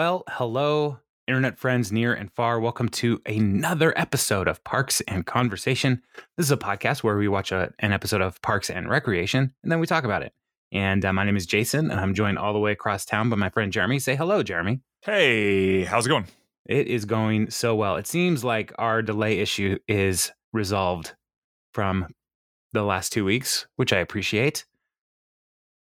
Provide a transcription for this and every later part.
Well, hello, internet friends near and far. Welcome to another episode of Parks and Conversation. This is a podcast where we watch a, an episode of Parks and Recreation and then we talk about it. And uh, my name is Jason, and I'm joined all the way across town by my friend Jeremy. Say hello, Jeremy. Hey, how's it going? It is going so well. It seems like our delay issue is resolved from the last two weeks, which I appreciate.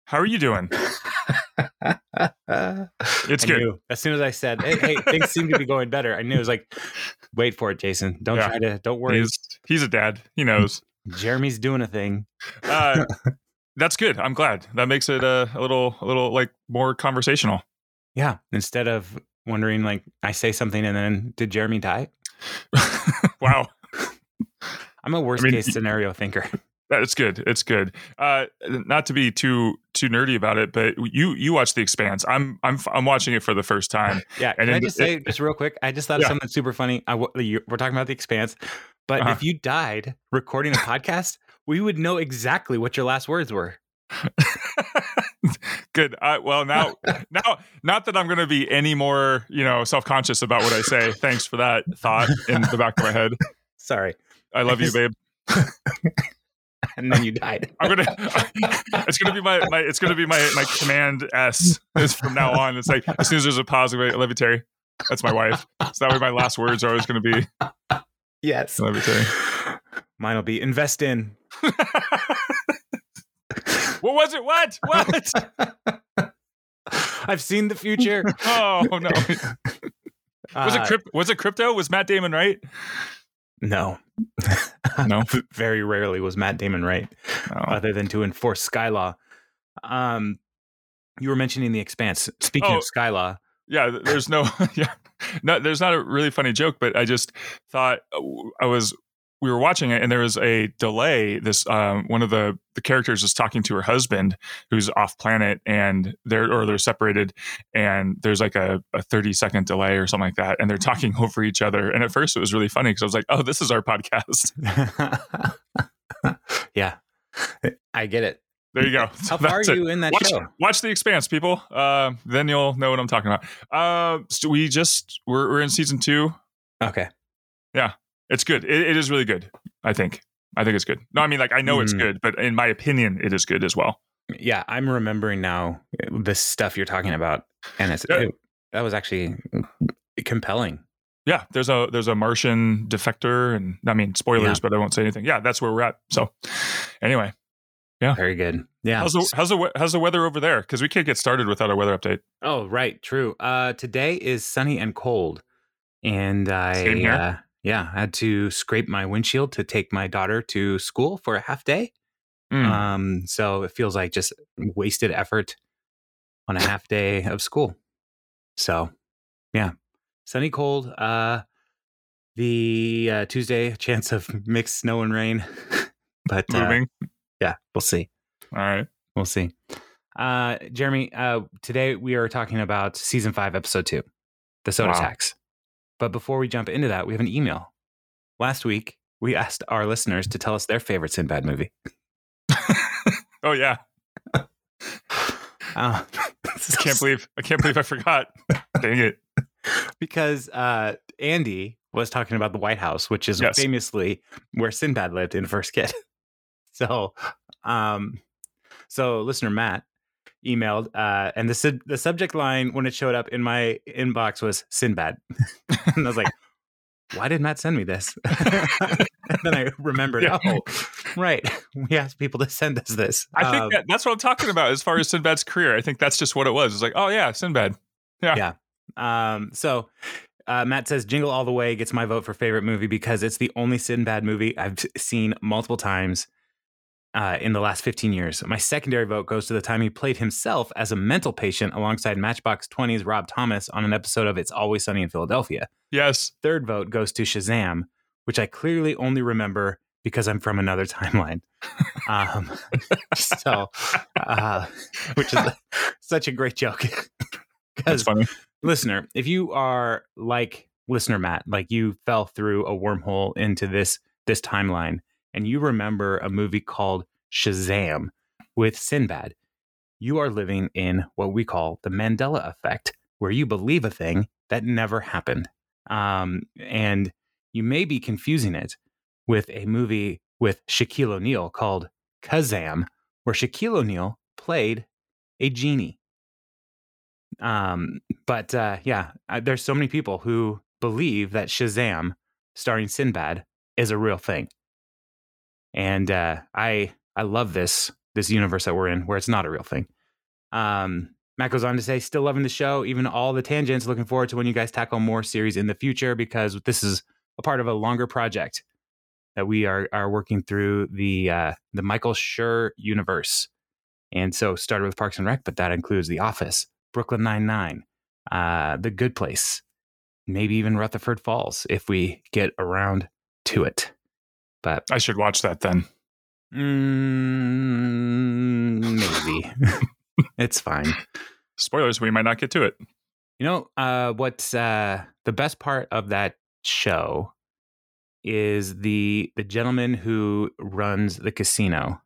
How are you doing? It's I good. knew. As soon as I said, "Hey, hey things seem to be going better," I knew it was like, "Wait for it, Jason. Don't Yeah. try to. Don't worry. He's, he's a dad. He knows. Jeremy's doing a thing." Uh, that's good. I'm glad. That makes it uh, a little, a little like more conversational. Yeah. Instead of wondering, like, I say something and then did Jeremy die? wow, I'm a worst I mean, case scenario thinker. That's good. It's good. Uh, not to be too too nerdy about it, but you you watch The Expanse. I'm I'm I'm watching it for the first time. Yeah. And Can I just say, just real quick, I just thought of something super funny. I, we're talking about the expanse, but Uh-huh. if you died recording a podcast, we would know exactly what your last words were. good. Uh, well, now now not that I'm going to be any more you know self conscious about what I say. Thanks for that thought in the back of my head. Sorry. I love you, babe. And then you died. I'm gonna. it's gonna be my, my. It's gonna be my my command S is from now on. It's like as soon as there's a pause, I'm like, I love you, Terry. That's my wife. So that way, my last words are always gonna be yes. I love you, Terry. Mine will be invest in. what was it? What? What? I've seen the future. Oh no! Was Uh, it crypt? Was it crypto? Was Matt Damon right? No. No. Very rarely was Matt Damon right, No. other than to enforce Sky Law. Um, you were mentioning the expanse. Speaking Oh. of Sky Law, yeah there's no yeah no there's not a really funny joke but i just thought uh, i was we were watching it and there was a delay this um, one of the the characters is talking to her husband who's off planet and they're or they're separated and there's like a, a 30 second delay or something like that and they're talking over each other. And at first it was really funny because i was like oh this is our podcast. Yeah, I get it. there you go. How far are That's it. you in that watch, show? watch the expanse people. Uh, then you'll know what i'm talking about. Uh, so we just we're, we're in season two. Okay. It's good. It, it is really good. I think. I think it's good. No, I mean like I know it's Mm. good, but in my opinion, it is good as well. Yeah, I'm remembering now the stuff you're talking about, and it's Yeah. it- that was actually compelling. Yeah, there's a there's a Martian defector, and I mean spoilers, but I won't say anything. Yeah, that's where we're at. So, anyway, yeah, Very good. Yeah. how's the how's the how's the weather over there? Because we can't get started without a weather update. Oh, right, true. Uh, today is sunny and cold, and I Uh, yeah had to scrape my windshield to take my daughter to school for a half day. Mm. Um, so it feels like just wasted effort on a half day of school. So, yeah, sunny, cold. Uh, the uh, Tuesday chance of mixed snow and rain, but uh, yeah, we'll see. All right. We'll see. Uh, Jeremy, uh, today we are talking about season five, episode two, the soda Wow. tax. But before we jump into that, we have an email. Last week, we asked our listeners to tell us their favorite Sinbad movie. Oh yeah. Uh, I can't believe I can't believe I forgot. Dang it. because uh, Andy was talking about the White House, which is Yes. famously where Sinbad lived in First Kid. so, um, so listener Matt emailed, uh, and the the subject line when it showed up in my inbox was Sinbad, and I was like, "Why did Matt send me this?" and then I remembered, Yeah. oh, right, we asked people to send us this. I think Um, that, that's what I'm talking about as far as Sinbad's career. I think that's just what it was. It's like, oh yeah, Sinbad. Yeah, yeah. Um, so uh, Matt says Jingle All the Way gets my vote for favorite movie because it's the only Sinbad movie I've seen multiple times uh, in the last 15 years. My secondary vote goes to the time he played himself as a mental patient alongside Matchbox 20's Rob Thomas on an episode of It's Always Sunny in Philadelphia. Yes. Third vote goes to Shazam, which I clearly only remember because I'm from another timeline. Um, so, uh, which is such a great joke. That's funny. listener, if you are like listener Matt, like you fell through a wormhole into this this timeline and you remember a movie called Shazam with Sinbad, you are living in what we call the Mandela effect where you believe a thing that never happened. Um, and you may be confusing it with a movie with Shaquille O'Neal called Kazam, where Shaquille O'Neal played a genie. Um, but uh, yeah, there's so many people who believe that Shazam, starring Sinbad, is a real thing, and uh, I I love this this universe that we're in where it's not a real thing. Um, Matt goes on to say, still loving the show, even all the tangents. Looking forward to when you guys tackle more series in the future because this is a part of a longer project that we are are working through the uh, the Michael Schur universe. And so started with Parks and Rec, but that includes The Office, Brooklyn Nine Nine, uh, The Good Place, maybe even Rutherford Falls if we get around to it. But I should watch that then. Mm, maybe. it's fine. Spoilers, we might not get to it. You know, uh, what's uh, the best part of that show is the the gentleman who runs the casino.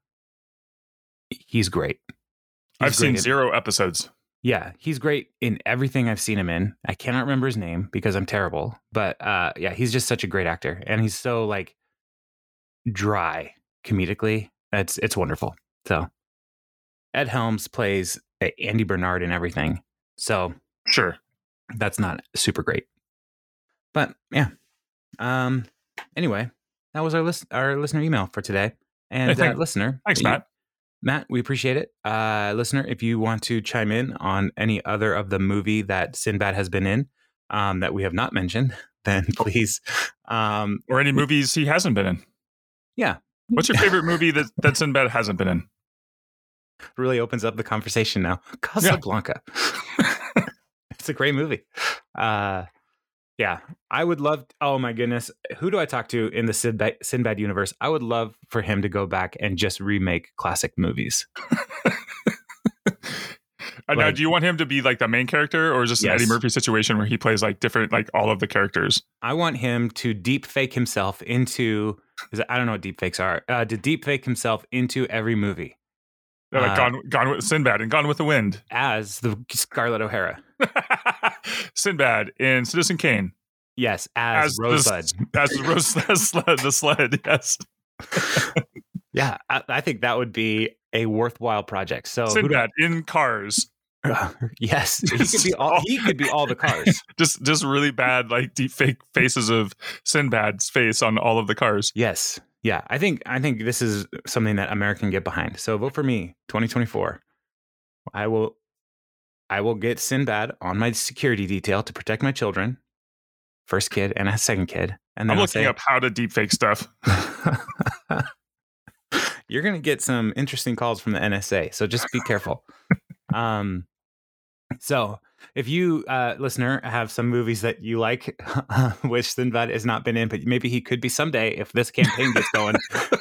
He's great. He's I've seen great in- zero episodes. Yeah, he's great in everything I've seen him in. I cannot remember his name because I'm terrible, but uh, yeah, he's just such a great actor, and he's so like dry comedically. It's it's wonderful. So Ed Helms plays Andy Bernard and everything, so Sure. that's not super great. But yeah. Um. Anyway, that was our list our listener email for today. And Hey, thank- uh, listener, Thanks, you- Matt. Matt, we appreciate it. Uh, listener, if you want to chime in on any other of the movie that Sinbad has been in um, that we have not mentioned, then please. Um, Or any movies he hasn't been in. Yeah. What's your favorite movie that, that Sinbad hasn't been in? really opens up the conversation now. Casablanca. it's a great movie. Uh, yeah, I would love. Oh my goodness, who do I talk to in the Sinbad, Sinbad universe? I would love for him to go back and just remake classic movies. Uh, now, do you want him to be like the main character, or is this an Eddie Murphy situation where he plays like different, like all of the characters? I want him to deep fake himself into. I don't know what deep fakes are. Uh, to deep fake himself into every movie They're like Uh, Gone, Gone with Sinbad and Gone with the Wind. as the Scarlett O'Hara. Sinbad in Citizen Kane Yes, as, As Rosebud. as rose the sled. The sled. Yes, Yeah, I, I think that would be a worthwhile project. So Sinbad in Cars. yes, he could be all. He could be all the cars. Just just really bad like deep fake faces of Sinbad's face on all of the cars. Yes, yeah. I think I think this is something that America can get behind. So vote for me, 2024. I will, I will get Sinbad on my security detail to protect my children, first kid and a second kid, and then I'm I'll looking say, up how to deep fake stuff. You're going to get some interesting calls from the NSA, so just be careful. um, so if you, uh, listener, have some movies that you like, which Sinbad has not been in, but maybe he could be someday if this campaign gets going,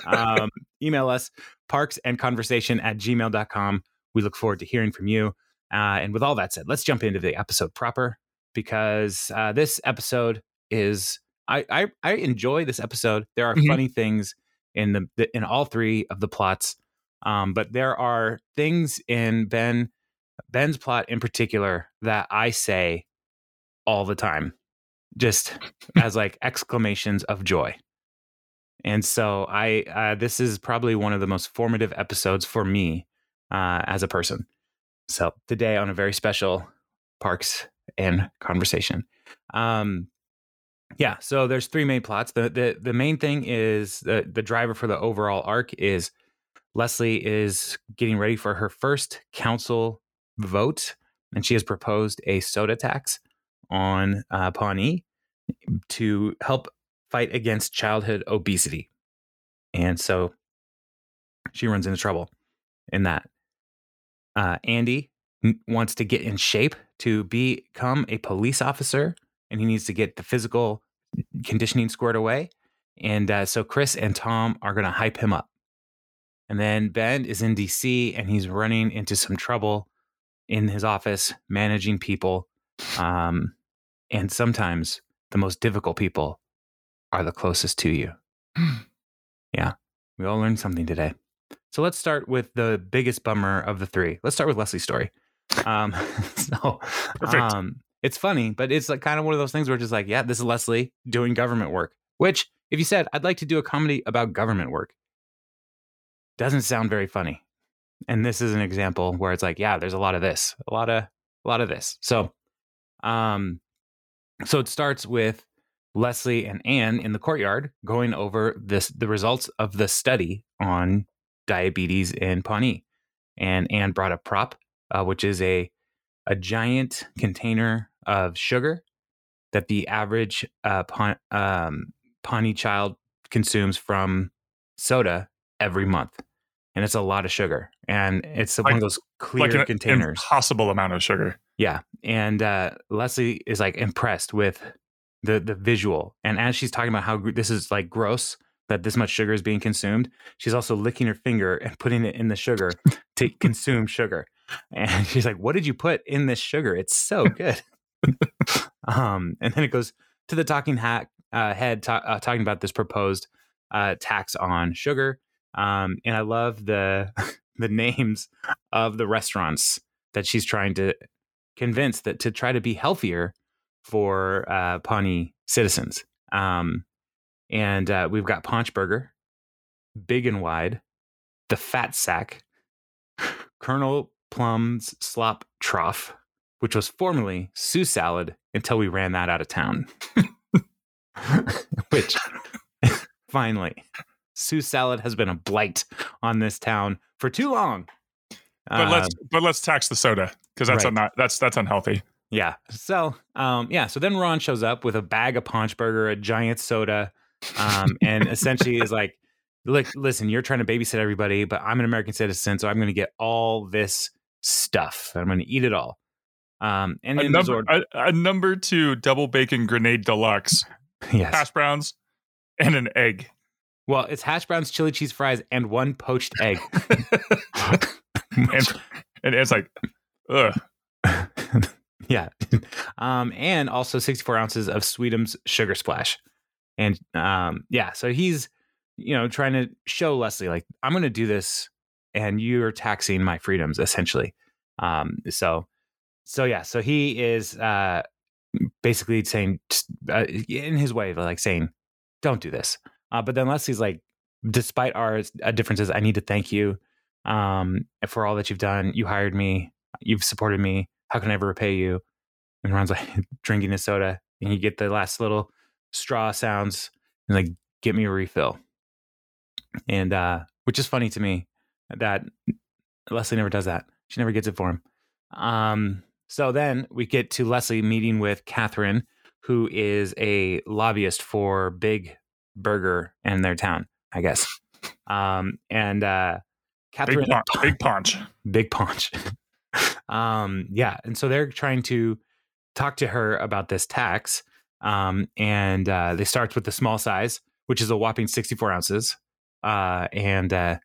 um, email us parks and conversation at gmail.com. We look forward to hearing from you. Uh, and with all that said, let's jump into the episode proper because uh, this episode is I, I I enjoy this episode. There are Mhm. funny things in the, the in all three of the plots, um, but there are things in Ben Ben's plot in particular that I say all the time, just as like exclamations of joy. And so I uh, this is probably one of the most formative episodes for me uh, as a person. So today on a very special Parks and conversation. Um, yeah, so there's three main plots. The the the main thing is the the driver for the overall arc is Leslie is getting ready for her first council vote, and she has proposed a soda tax on uh, Pawnee to help fight against childhood obesity. And so she runs into trouble in that. Uh, Andy wants to get in shape to become a police officer, and he needs to get the physical conditioning squared away. And uh, so Chris and Tom are going to hype him up. And then Ben is in DC and he's running into some trouble in his office, managing people. Um, and sometimes the most difficult people are the closest to you. yeah, we all learned something today. So let's start with the biggest bummer of the three. Let's start with Leslie's story. Um, so Perfect. um, it's funny, but it's like kind of one of those things where it's just like, yeah, this is Leslie doing government work. Which, if you said I'd like to do a comedy about government work, doesn't sound very funny. And this is an example where it's like, yeah, there's a lot of this, a lot of, a lot of this. So, um, so it starts with Leslie and Anne in the courtyard going over this the results of the study on diabetes in Pawnee. And Anne brought a prop, uh, which is a a giant container of sugar that the average uh, um, Pawnee child consumes from soda every month, and it's a lot of sugar. And it's one of those clear like an containers. impossible amount of sugar. Yeah, and uh, Leslie is like impressed with the the visual, and as she's talking about how gr- this is like gross that this much sugar is being consumed, she's also licking her finger and putting it in the sugar to consume sugar. And she's like, "What did you put in this sugar? It's so good." um, and then it goes to the talking hack uh, head ta- uh, talking about this proposed uh, tax on sugar. Um, and I love the the names of the restaurants that she's trying to convince that to try to be healthier for uh, Pawnee citizens. Um, and uh, we've got Paunch Burger, Big and Wide, the Fat Sack, Colonel Plum's Slop Trough, which was formerly Sioux Salad until we ran that out of town. which finally, Sioux Salad has been a blight on this town for too long. But Uh, let's but let's tax the soda because that's right. not that's that's unhealthy. Yeah. So, um, yeah. So then Ron shows up with a bag of Paunch Burger, a giant soda, um, and essentially is like, "Look, listen, you're trying to babysit everybody, but I'm an American citizen, so I'm going to get all this stuff. I'm going to eat it all." Um, and A number, a, a number two double bacon grenade deluxe, yes. hash browns, and an egg. Well, it's hash browns, chili cheese fries, and one poached egg. and and it's like, ugh. yeah. Um, and also 64 ounces of Sweetums Sugar Splash. And um, yeah, so he's, you know, trying to show Leslie, like, I'm going to do this and you're taxing my freedoms, essentially. Um, so, so yeah, so he is uh, basically saying, uh, in his way, like saying, don't do this. Uh, but then Leslie's like, despite our uh, differences, I need to thank you um, for all that you've done. You hired me, you've supported me. How can I ever repay you? And Ron's like drinking his soda, and you get the last little straw sounds, and like, get me a refill. And uh, which is funny to me that Leslie never does that. She never gets it for him. Um, so then we get to Leslie meeting with Catherine, who is a lobbyist for Big Burger in their town, I guess. Um, and uh, Catherine, Big, punch. big paunch. um, yeah, and so they're trying to talk to her about this tax. Um, and uh, they start with the small size, which is a whopping 64 ounces. Uh, and uh,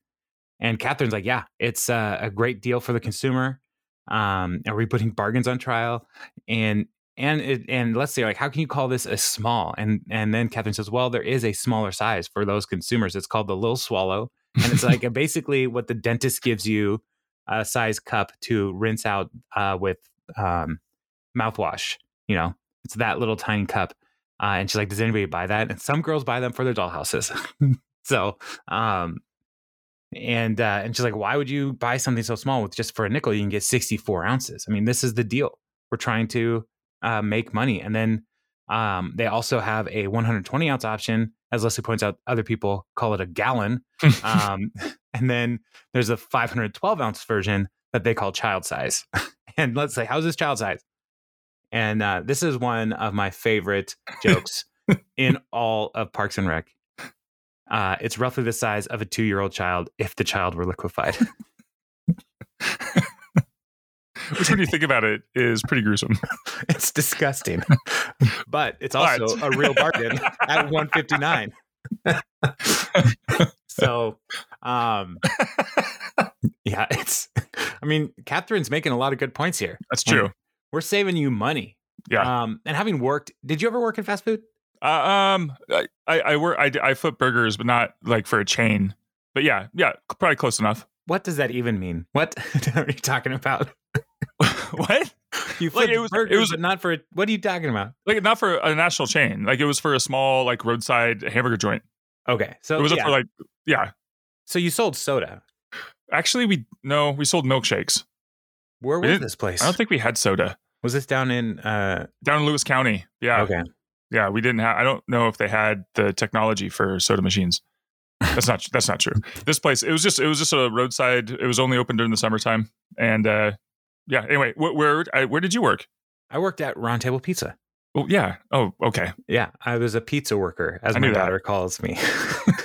and Catherine's like, yeah, it's uh, a great deal for the consumer. Um, are we putting bargains on trial? And and it, and let's say like, how can you call this a small? And and then Catherine says, well, there is a smaller size for those consumers. It's called the little swallow, and it's like basically what the dentist gives you a size cup to rinse out uh, with um, mouthwash. You know, it's that little tiny cup. Uh, and she's like, does anybody buy that? And some girls buy them for their dollhouses. so, um, and uh, and she's like, why would you buy something so small with just for a nickel? You can get 64 ounces. I mean, this is the deal. We're trying to uh, make money. And then um, they also have a 120 ounce option. As Leslie points out, other people call it a gallon. um, and then there's a 512 ounce version that they call child size. and let's say, how's this child size? And uh, this is one of my favorite jokes in all of Parks and Rec. Uh, it's roughly the size of a two year old child if the child were liquefied. Which, when you think about it, is pretty gruesome. it's disgusting, but it's also But- a real bargain at 159. so, um, yeah, it's, I mean, Catherine's making a lot of good points here. That's true. We're saving you money. Yeah. Um, and having worked, did you ever work in fast food? Uh, um, I I I work I, I flip burgers, but not like for a chain. But yeah, yeah, probably close enough. What does that even mean? What are you talking about? what? You Like, it was- it was- but not for. What are you talking about? Like not for a national chain. Like it was for a small like roadside hamburger joint. Okay, so It was yeah. for like yeah. so you sold soda. Actually, we no, we sold milkshakes. Where was this place? I don't think we had soda was this down in? uh down in Lewis County. Yeah, Okay, yeah, we didn't have. I don't know if they had the technology for soda machines. That's not. That's not true. This place. It was just. It was just a roadside. It was only open during the summertime. And uh yeah. Anyway, wh- where I, where did you work? I worked at Round Table Pizza. Oh yeah. Oh okay. Yeah, I was a pizza worker, as I my knew that. daughter calls me,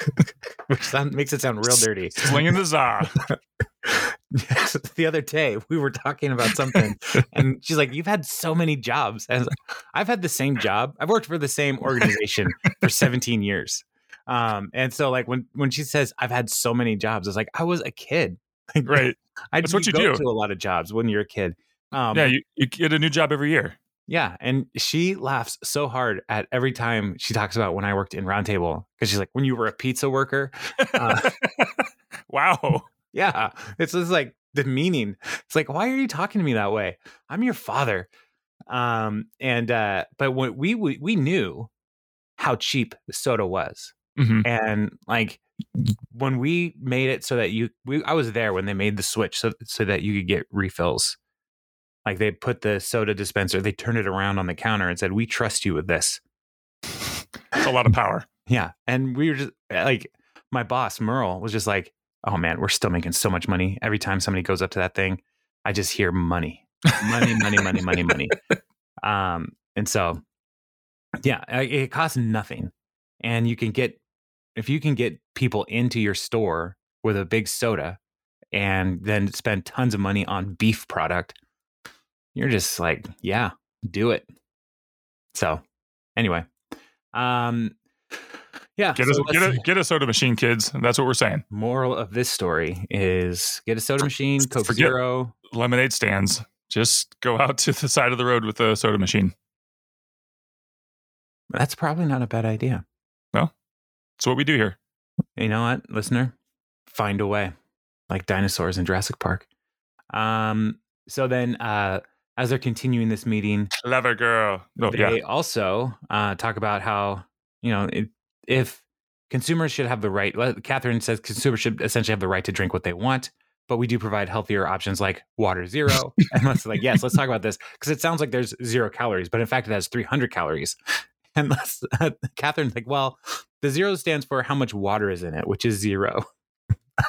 which sound, makes it sound real dirty. Slinging the za. the other day we were talking about something and she's like you've had so many jobs and like, i've had the same job i've worked for the same organization for 17 years um and so like when when she says i've had so many jobs it's like i was a kid Like, Right. I That's what you go do. to a lot of jobs when you're a kid um yeah. You, you get a new job every year. yeah, and she laughs so hard at every time she talks about when I worked in Roundtable because she's like, when you were a pizza worker. Uh, wow. yeah, it's just like the meaning. It's like, why are you talking to me that way? I'm your father. Um, and uh, but when we we, we knew how cheap the soda was, Mhm. and like when we made it so that you, we I was there when they made the switch so so that you could get refills. Like they put the soda dispenser, they turned it around on the counter and said, "We trust you with this." That's a lot of power. Yeah. And we were just like, my boss, Merle, was just like, oh man, we're still making so much money. Every time somebody goes up to that thing, I just hear money, money, money, money, money, money. Um, and so, yeah, it costs nothing. And you can get, if you can get people into your store with a big soda and then spend tons of money on beef product, you're just like, yeah, do it. So, anyway, um, yeah. Get so a get a get a soda machine, kids. That's what we're saying. Moral of this story is get a soda machine, Coke Forget- Zero. Lemonade stands. Just go out to the side of the road with a soda machine. That's probably not a bad idea. That's what we do here. You know what, listener? Find a way, like dinosaurs in Jurassic Park. Um. So then, uh, as they're continuing this meeting, Lover girl. Oh, they yeah. also uh, talk about how you know it, if consumers should have the right. Catherine says consumers should essentially have the right to drink what they want, but we do provide healthier options like water zero. and let's like yes, let's talk about this because it sounds like there's zero calories, but in fact it has 300 calories. And let's, Catherine's like, well, the zero stands for how much water is in it, which is zero.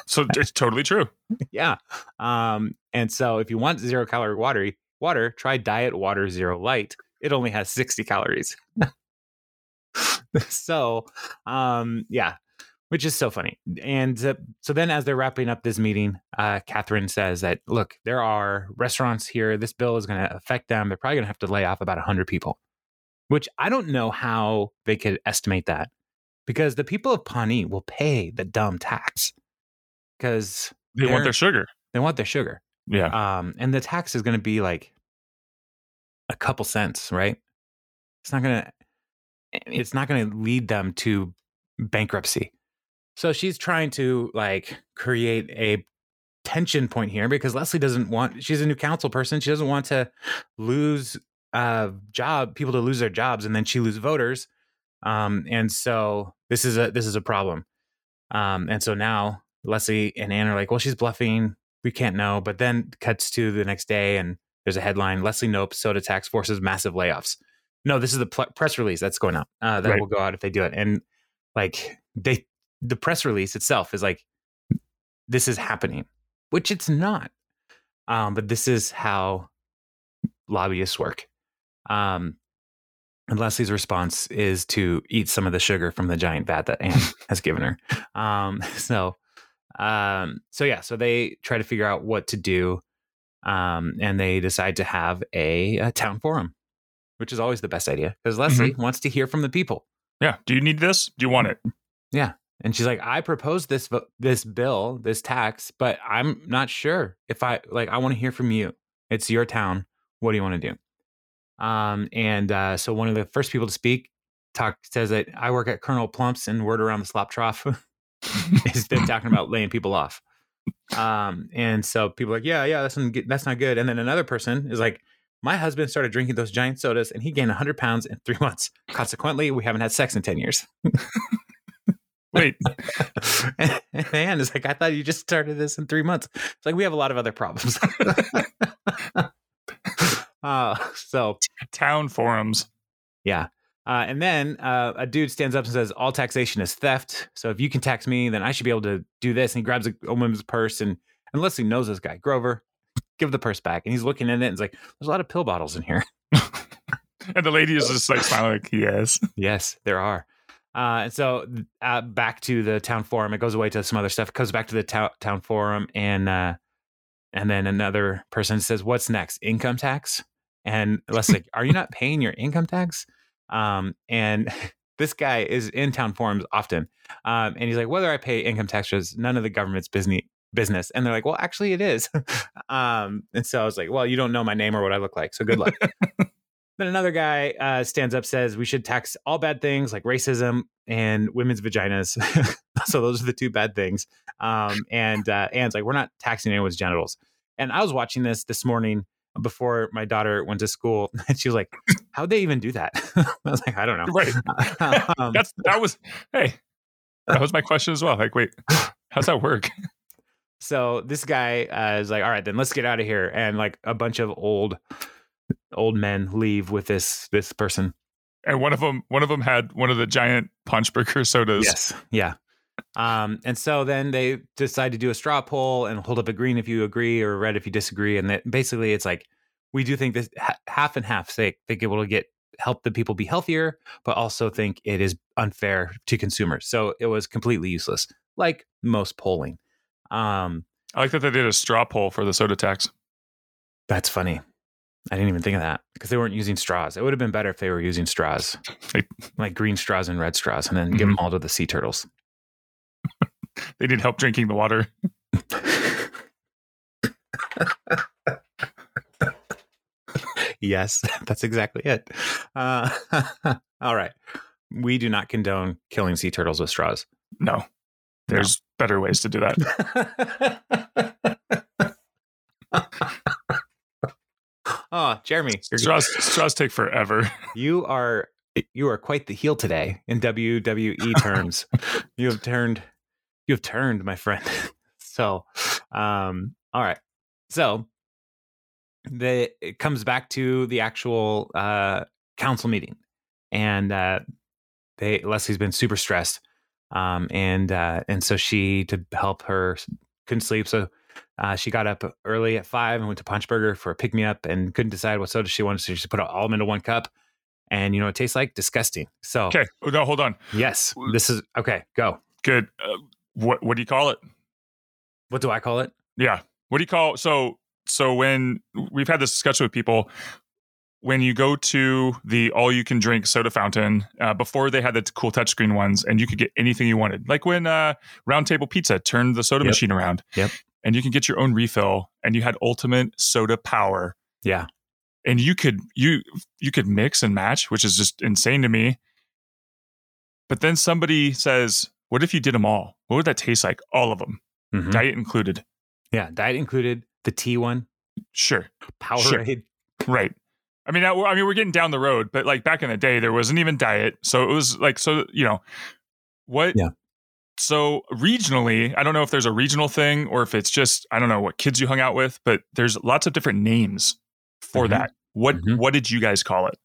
So it's totally true. yeah. Um, and so if you want zero calorie water, water, try Diet Water Zero Light. It only has 60 calories. so, um, yeah, which is so funny. And uh, so then as they're wrapping up this meeting, uh, Catherine says that, look, there are restaurants here. This bill is going to affect them. They're probably going to have to lay off about 100 people, which I don't know how they could estimate that because the people of Pawnee will pay the dumb tax because They want their sugar. they want their sugar. Yeah. Um, and the tax is going to be like a couple cents, right? It's not going to, it's not going to lead them to bankruptcy. So she's trying to like create a tension point here because Leslie doesn't want, she's a new council person. She doesn't want to lose uh job, people to lose their jobs and then she lose voters. Um, and so this is a, this is a problem. Um, and so now Leslie and Anne are like, well, she's bluffing we can't know. But then cuts to the next day, and there's a headline: Leslie Nope, soda tax forces massive layoffs. No, this is the pl- press release that's going out. Uh, that Right. will go out if they do it. And like they, the press release itself is like, this is happening, which it's not. Um, but this is how lobbyists work. Um, and Leslie's response is to eat some of the sugar from the giant vat that Anne has given her. Um, so, um, so yeah, so they try to figure out what to do, um, and they decide to have a, a town forum, which is always the best idea because Leslie wants to hear from the people. Yeah. Do you need this? Do you want it? Yeah. And she's like, I proposed this this bill, this tax, but I'm not sure if I like. I want to hear from you. It's your town. What do you want to do? Um, and uh, so one of the first people to speak talk says that I work at Colonel Plumps and word around the slop trough is them talking about laying people off. Um, and so people are like, yeah, yeah, that's not good- that's not good. And then another person is like, my husband started drinking those giant sodas and he gained 100 pounds in three months. Consequently, we haven't had sex in 10 years. Wait, and Anne is like, I thought you just started this in three months. It's like we have a lot of other problems. Uh, so town forums. yeah. Uh, and then uh, a dude stands up and says, All taxation is theft. So if you can tax me, then I should be able to do this. And he grabs a, a woman's purse. And, and Leslie knows this guy, Grover, give the purse back. And he's looking at it and it's like, There's a lot of pill bottles in here. And the lady is just like smiling, like, yes. yes, there are. Uh, and so uh, back to the town forum. It goes away to some other stuff. It goes back to the town town forum, and uh, and then another person says, "What's next? Income tax?" And Leslie's like, "Are you not paying your income tax?" Um, and this guy is in town forums often, um, and he's like, "Whether I pay income tax is none of the government's business." Business, and they're like, "Well, actually, it is." um, and so I was like, "Well, you don't know my name or what I look like, so good luck." Then another guy uh, stands up, says we should tax all bad things like racism and women's vaginas. so those are the two bad things. Um, and uh, Anne's like, we're not taxing anyone's genitals. And I was watching this this morning before my daughter went to school, and she was like, "How'd they even do that?" I was like, "I don't know." Right. Um, That's that was hey. That was my question as well. Like, wait, how's that work? so this guy uh, is like, "All right, then let's get out of here." And like a bunch of old old men leave with this this person. And one of them, one of them had one of the giant punch burger sodas. Yes. Yeah. Um, and so then they decide to do a straw poll and hold up a green if you agree or red if you disagree. And that basically it's like, we do think this ha- half and half say think it will get help the people be healthier, but also think it is unfair to consumers. So it was completely useless, like most polling. Um, I like that they did a straw poll for the soda tax. that's funny. I didn't even think of that because they weren't using straws. It would have been better if they were using straws, Like- like green straws and red straws, and then give them all to the sea turtles. They need help drinking the water. yes, that's exactly it. Uh, all right. We do not condone killing sea turtles with straws. No, there's better ways to do that. oh, Jeremy, Straws, straws take forever. you are you are quite the heel today in WWE terms. you have turned you have turned, my friend. so, um, all right. So, the it comes back to the actual uh, council meeting, and uh, they Leslie's been super stressed, um, and uh, and so she to help her couldn't sleep, so. Uh, she got up early at five and went to Punch Burger for a pick me up and couldn't decide what soda she wanted. So she put all of them into one cup. And you know it tastes like? Disgusting. So, Okay. Oh, no, hold on. yes, this is okay. Go. Good. Uh, what what do you call it? What do I call it? Yeah. What do you call so so when we've had this discussion with people when you go to the all you can drink soda fountain uh, before they had the cool touchscreen ones and you could get anything you wanted like when uh, round table pizza turned the soda Yep. machine around Yep. and you can get your own refill and you had ultimate soda power Yeah. and you could you you could mix and match which is just insane to me but then somebody says what if you did them all what would that taste like all of them Mhm. diet included Yeah. Diet included. The T one. sure Powerade. Right. I mean, I, I mean, we're getting down the road, but like back in the day, there wasn't even diet, so it was like, so you know, what? Yeah. So regionally, I don't know if there's a regional thing or if it's just I don't know what kids you hung out with, but there's lots of different names for Mhm. that. What Mhm. what did you guys call it?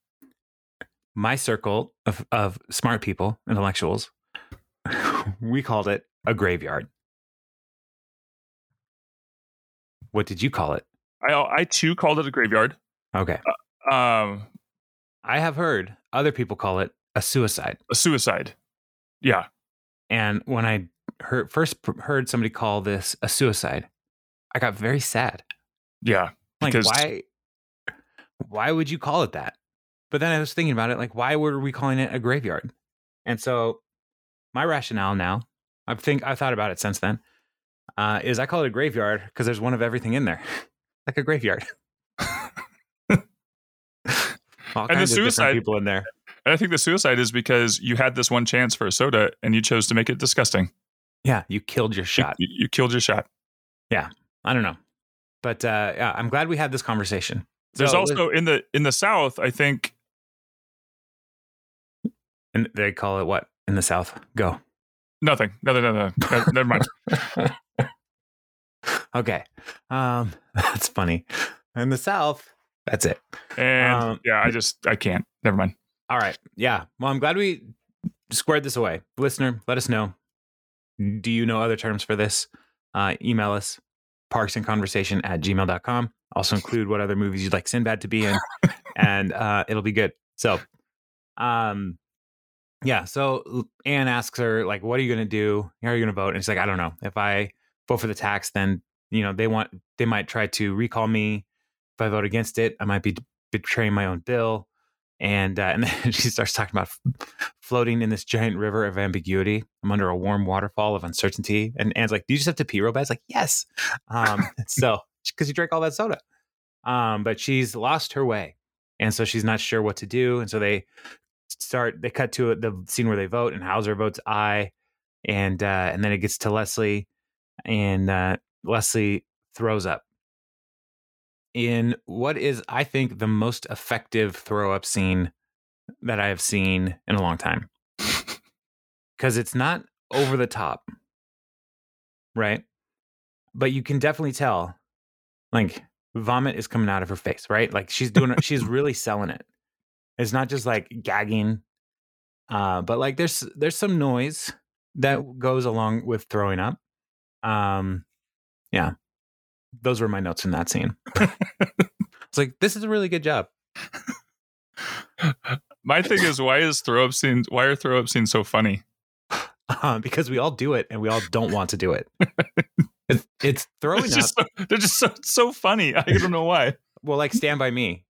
My circle of, of smart people, intellectuals, we called it a graveyard. What did you call it? I I too called it a graveyard. Okay. Um, I have heard other people call it a suicide. a suicide. Yeah. And when I heard, first heard somebody call this a suicide, I got very sad. Yeah. Like, why? Why would you call it that? But then I was thinking about it, like, why were we calling it a graveyard? And so, my rationale now, I think I've thought about it since then, uh, is I call it a graveyard because there's one of everything in there, like a graveyard. All the of different suicide- people in there. And I think the suicide is because you had this one chance for a soda and you chose to make it disgusting. Yeah, you killed your shot. You, you killed your shot. Yeah, I don't know. But uh, yeah, I'm glad we had this conversation. There's So, also in the in the South, I think and they call it what in the South? Go. nothing. No, no, no, no. no never mind. okay. Um, that's funny. In the South, that's it. And Um, yeah, I just I can't. Never mind. All right. Yeah. Well, I'm glad we squared this away. Listener, let us know. Do you know other terms for this? Uh, email us parksandconversation at gmail.com. Also include what other movies you'd like Sinbad to be in, and uh, it'll be good. So, um, yeah. So Anne asks her, like, what are you going to do? How are you going to vote? And she's like, I don't know. If I vote for the tax, then, you know, they want, they might try to recall me. If I vote against it, I might be betraying my own bill and uh, and then she starts talking about floating in this giant river of ambiguity. I'm under a warm waterfall of uncertainty. And Anne's like, "Do you just have to pee real bad?" It's like, "Yes." Um, so because you drank all that soda, um, but she's lost her way, and so she's not sure what to do. And so they start. They cut to the scene where they vote, and Howser votes aye, and uh, and then it gets to Leslie, and uh, Leslie throws up in what is, I think, the most effective throw up scene that I have seen in a long time. Because it's not over the top, right? But you can definitely tell, like, vomit is coming out of her face, right? Like, she's doing, she's really selling it. It's not just like gagging, uh, but like, there's there's some noise that goes along with throwing up. Um, yeah, those were my notes in that scene. it's like this is a really good job. My thing is, why is throw up scenes? Why are throw up scenes so funny? uh, because we all do it and we all don't want to do it. it's, it's throwing It's up. so, they're just so so funny. I don't know why. well, like Stand by Me,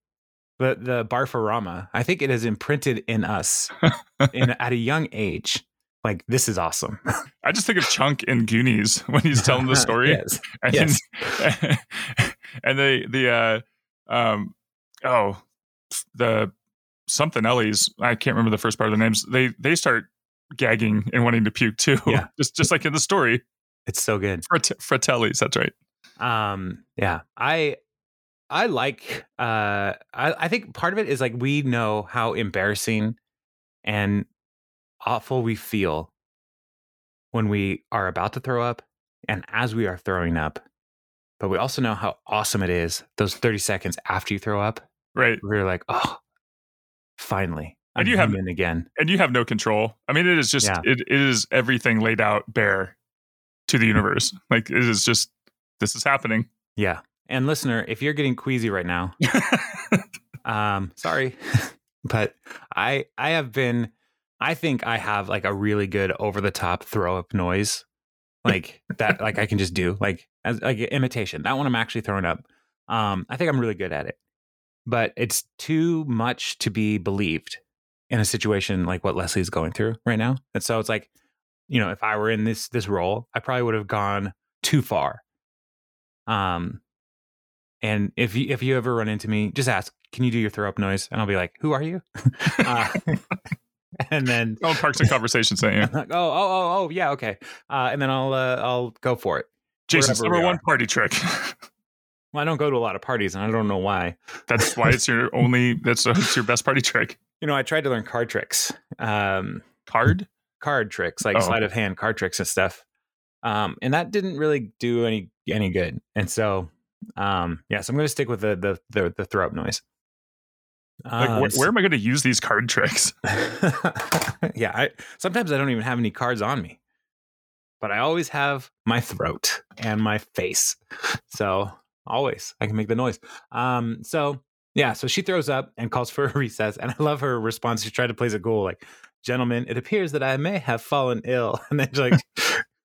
but the Barfarama. I think it is imprinted in us in at a young age. Like this is awesome. I just think of Chunk in Goonies when he's telling the story. yes. and Yes. and the the uh um oh the something Ellie's I can't remember the first part of the names. They they start gagging and wanting to puke too. Yeah. just just like in the story. It's so good. Frat- Fratellis, that's right. um yeah i i like uh I, I think part of it is like we know how embarrassing and awful we feel when we are about to throw up and as we are throwing up but we also know how awesome it is those 30 seconds after you throw up Right. we're like oh finally And I'm you have- again And you have no control. I mean it is just Yeah. it, it is everything laid out bare to the universe. Like it is just this is happening. yeah and listener if you're getting queasy right now um sorry. but i i have been i think i have like a really good over the top throw up noise like that like i can just do like as like imitation. That one i'm actually throwing up. Um i think i'm really good at it. But it's too much to be believed in a situation like what leslie's going through right now. And so it's like you know if i were in this this role i probably would have gone too far. Um and if you if you ever run into me, just ask, "Can you do your throw up noise?" And I'll be like, "Who are you?" uh, and then, Oh, Parks and Conversation sent you. oh, oh, oh, oh, yeah, okay. Uh, and then I'll uh, I'll go for it. Jason's number one party trick. Well, I don't go to a lot of parties, and I don't know why. That's why it's your only that's it's your best party trick. You know, I tried to learn card tricks, um, Card? card tricks like Oh. sleight of hand card tricks and stuff, um, and that didn't really do any any good. And so, um, yeah, so I'm going to stick with the the the, the throw up noise. Like Um, where, where am I going to use these card tricks? yeah, I sometimes I don't even have any cards on me. But I always have my throat and my face. So always I can make the noise. Um so yeah, so she throws up and calls for a recess. And I love her response. She tried to play a goal like, gentlemen, it appears that I may have fallen ill. And then she's like,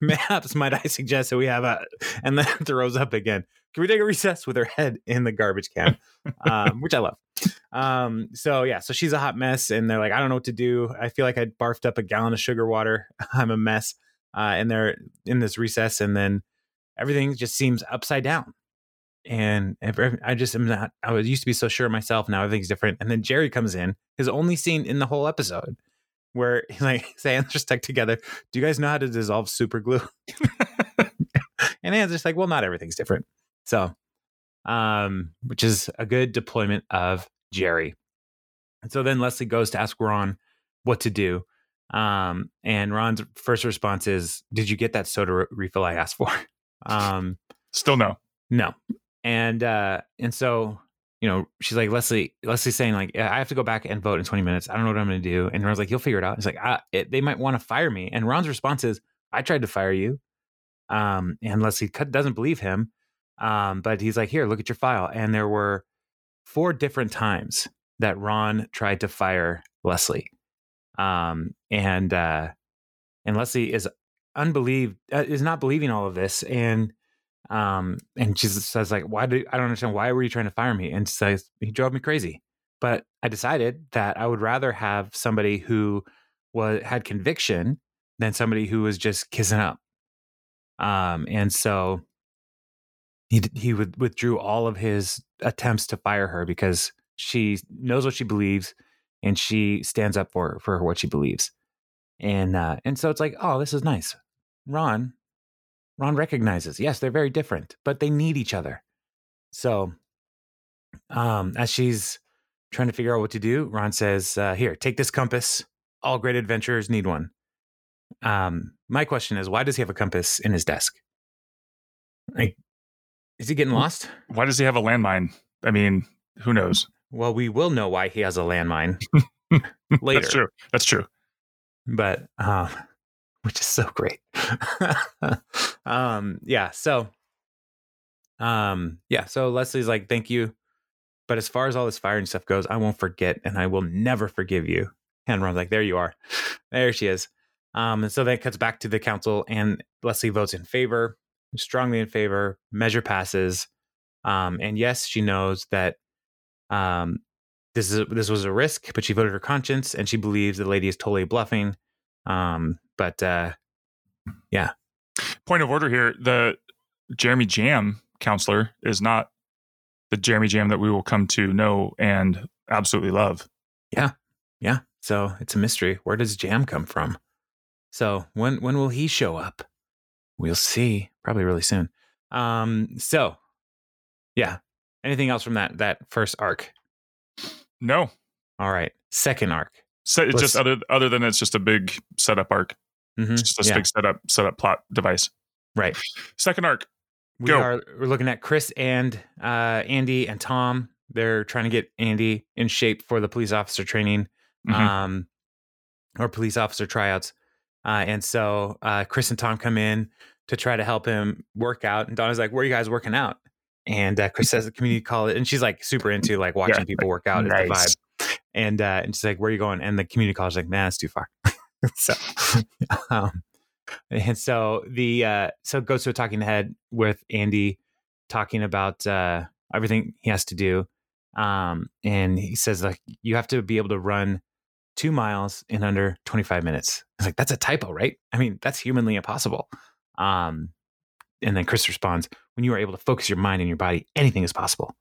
Perhaps might I suggest that we have a and then throws up again. Can we take a recess with her head in the garbage can? um, which I love. Um, so yeah, so she's a hot mess, and they're like, I don't know what to do. I feel like I barfed up a gallon of sugar water. I'm a mess. Uh, and they're in this recess, and then everything just seems upside down. And I just am not. I was used to be so sure of myself. Now everything's different. And then Jerry comes in, his only scene in the whole episode, where like his hands are stuck together. Do you guys know how to dissolve super glue? and And Anne's just like, well, not everything's different. So, um, which is a good deployment of Jerry. And so then Leslie goes to ask Ron what to do. Um, and Ron's first response is, "Did you get that soda re- refill I asked for?" Um, Still no. no. And uh, and so you know, she's like Leslie. Leslie's saying like, I have to go back and vote in 20 minutes. I don't know what I'm going to do. And Ron's like, you'll figure it out. He's like, ah, it, they might want to fire me. And Ron's response is, I tried to fire you. Um, and Leslie doesn't believe him. Um, but he's like, here, look at your file. And there were four different times that Ron tried to fire Leslie. Um, and uh, and Leslie is unbelieved uh, is not believing all of this, and um, and she says like, why do I don't understand why were you trying to fire me? And says he drove me crazy. But I decided that I would rather have somebody who was had conviction than somebody who was just kissing up. Um, and so he he withdrew all of his attempts to fire her because she knows what she believes and she stands up for for what she believes. And uh, and so it's like, oh, this is nice. Ron, Ron recognizes, yes, they're very different, but they need each other. So, um, as she's trying to figure out what to do, Ron says, uh, "Here, take this compass. All great adventurers need one." Um, my question is, why does he have a compass in his desk? Like, is he getting lost? Why does he have a landmine? I mean, who knows? Well, we will know why he has a landmine later. That's true. That's true. But, um, which is so great. um, yeah. So, um, yeah. So Leslie's like, thank you. But as far as all this firing stuff goes, I won't forget and I will never forgive you. And Ron's like, there you are. There she is. Um, and so that cuts back to the council and Leslie votes in favor, strongly in favor, measure passes. Um, and yes, she knows that um, this is this was a risk, but she voted her conscience, and she believes the lady is totally bluffing. Um, but uh, yeah. Point of order here: the Jeremy Jamm counselor is not the Jeremy Jamm that we will come to know and absolutely love. Yeah, yeah. So it's a mystery. Where does Jamm come from? So when when will he show up? We'll see. Probably really soon. Um. So, yeah. Anything else from that that first arc? No. All right. Second arc. So it's just other other than it's just a big setup arc. Mm-hmm. It's just a yeah. big setup setup plot device. Right. Second arc. We Go. are we're looking at Chris and uh, Andy and Tom. They're trying to get Andy in shape for the police officer training, mm-hmm. um, or police officer tryouts. Uh, and so uh, Chris and Tom come in to try to help him work out. And Donna's like, "Where are you guys working out?" And uh, Chris says the community college, and she's like super into like watching yeah. people work out. Nice. Is the vibe. And uh, and she's like, "Where are you going?" And the community college is like, "Man, it's too far." so, um, and so the uh, so goes to a talking head with Andy, talking about uh, everything he has to do. Um, and he says like you have to be able to run two miles in under 25 minutes. It's like that's a typo, right? I mean, that's humanly impossible. Um, and then Chris responds, when you are able to focus your mind and your body, anything is possible.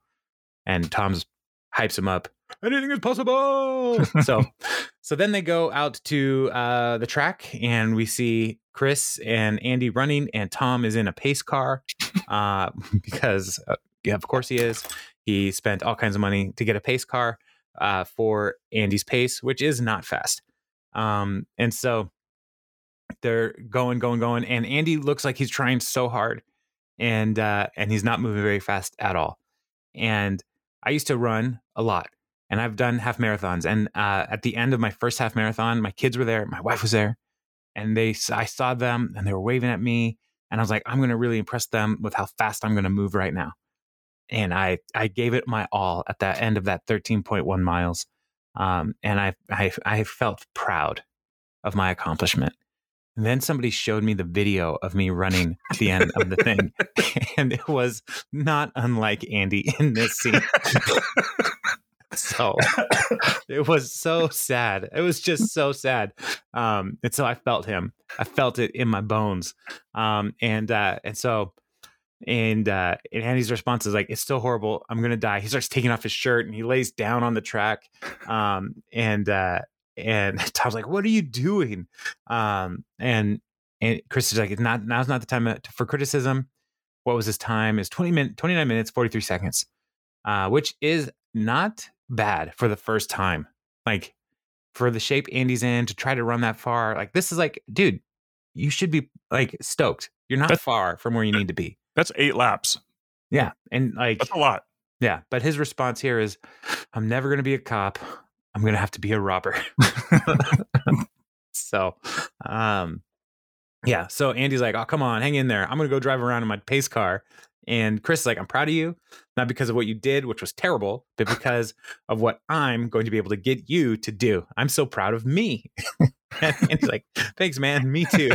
And Tom's hypes him up. Anything is possible. so, so then they go out to uh, the track, and we see Chris and Andy running, and Tom is in a pace car uh, because, uh, yeah, of course he is. He spent all kinds of money to get a pace car uh, for Andy's pace, which is not fast. Um, and so they're going, going, going, and Andy looks like he's trying so hard, and uh, and he's not moving very fast at all. And I used to run a lot, and I've done half marathons. And uh, at the end of my first half marathon, my kids were there, my wife was there, and they I saw them, and they were waving at me, and I was like, I'm going to really impress them with how fast I'm going to move right now. And I I gave it my all at the end of that 13.1 miles, um, and I, I I felt proud of my accomplishment. And then somebody showed me the video of me running at the end of the thing. and it was not unlike Andy in this scene. so it was so sad. It was just so sad. Um, and so I felt him. I felt it in my bones. Um, and uh, and so and uh, and Andy's response is like, "It's still horrible. I'm gonna die." He starts taking off his shirt and he lays down on the track. Um, and uh, and Tom's like, "What are you doing?" Um, and and Chris is like, "It's not now's not the time for criticism." what was his time? Is 20 min- 29 minutes, 43 seconds, uh, which is not bad for the first time. Like for the shape Andy's in to try to run that far. Like this is like, dude, you should be like stoked. You're not That's- far from where you need to be. That's eight laps. Yeah. And like, That's a lot. yeah. But his response here is, I'm never going to be a cop. I'm going to have to be a robber. so, um, yeah. So Andy's like, oh, come on, hang in there. I'm going to go drive around in my pace car. And Chris is like, I'm proud of you, not because of what you did, which was terrible, but because of what I'm going to be able to get you to do. I'm so proud of me. and he's like, thanks, man. Me too.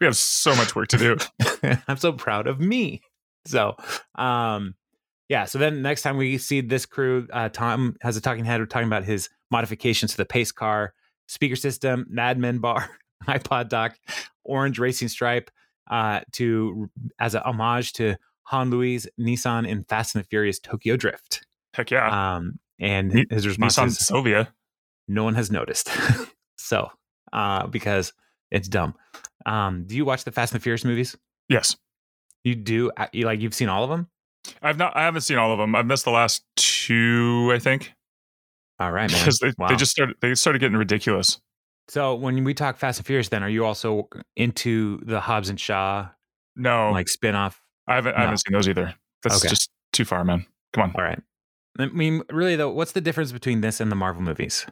We have so much work to do. I'm so proud of me. So, um, yeah. So then next time we see this crew, uh, Tom has a talking head. We're talking about his modifications to the pace car, speaker system, Mad Men bar, iPod dock, orange racing stripe, uh, to as a homage to Han Louis Nissan in Fast and the Furious Tokyo Drift. Heck yeah. Um, and Ni- his response Nissan is, Silvia. no one has noticed. so, uh, because it's dumb. Um, do you watch the Fast and the Furious movies? Yes. You do? Uh, You like you've seen all of them? I've not I haven't seen all of them. I've missed the last two, I think. All right, man. Because they, Wow. they just started they started getting ridiculous. So when we talk Fast and Furious, then are you also into the Hobbs and Shaw No, like spin-off? I haven't I no. haven't seen those either. That's Okay. just too far, man. Come on. All right. I mean, really though, what's the difference between this and the Marvel movies?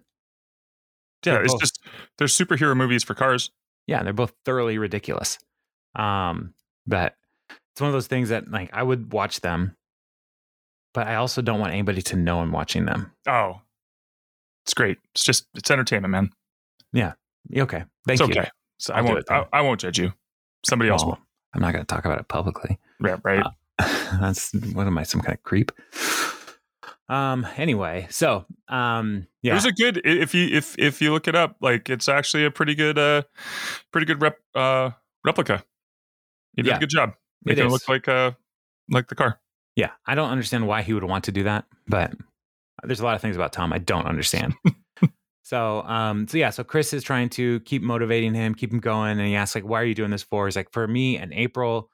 Yeah, They're it's both- just they're superhero movies for cars. Yeah, they're both thoroughly ridiculous. Um, but it's one of those things that like I would watch them, but I also don't want anybody to know I'm watching them. Oh. It's great. It's just it's entertainment, man. Yeah, Okay. Thank it's you. okay. So I I'll do won't. I, I won't judge you. Somebody else Well, will. I'm not going to talk about it publicly. Yeah, right. Uh, That's what am I, some kind of creep? Um. Anyway, so um. It Yeah. was a good if you if if you look it up, like it's actually a pretty good uh pretty good rep uh replica. You did Yeah, a good job. it Making it is. look like uh like the car. Yeah, I don't understand why he would want to do that, but there's a lot of things about Tom I don't understand. so, um, so yeah, so Chris is trying to keep motivating him, keep him going, and he asks like, "Why are you doing this for?" He's like, "For me and April,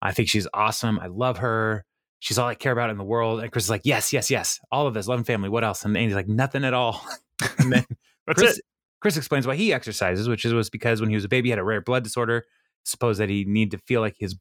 I think she's awesome. I love her. She's all I care about in the world." And Chris is like, "Yes, yes, yes, all of this, love and family. What else?" And Andy's like, "Nothing at all." and then Chris, it. Chris explains why he exercises, which is was because when he was a baby, he had a rare blood disorder. Suppose that he needed to feel like his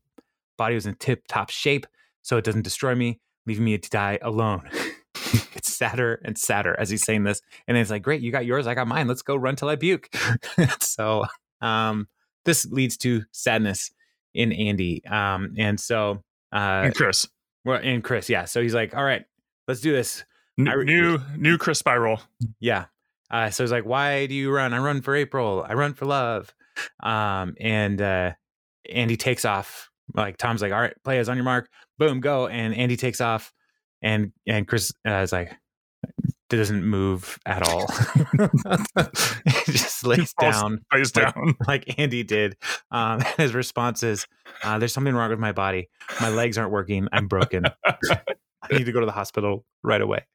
body was in tip top shape, so it doesn't destroy me, leaving me to die alone. it's sadder and sadder as he's saying this, and it's like, great, you got yours, I got mine. Let's go run till I puke. so, um, this leads to sadness in Andy, um, and so, uh, And Chris. well, and Chris, yeah. So he's like, all right, let's do this. N- I re- new new Chris Spiral. Yeah. Uh, so he's like, why do you run? I run for April. I run for love. Um, and uh, Andy takes off. Like Tom's like, all right, play is on your mark. Boom, go. And Andy takes off. And and Chris uh, is like, doesn't move at all. he just lays down Like- down. like Andy did. Um, his response is, uh, "There's something wrong with my body. My legs aren't working. I'm broken. I need to go to the hospital right away."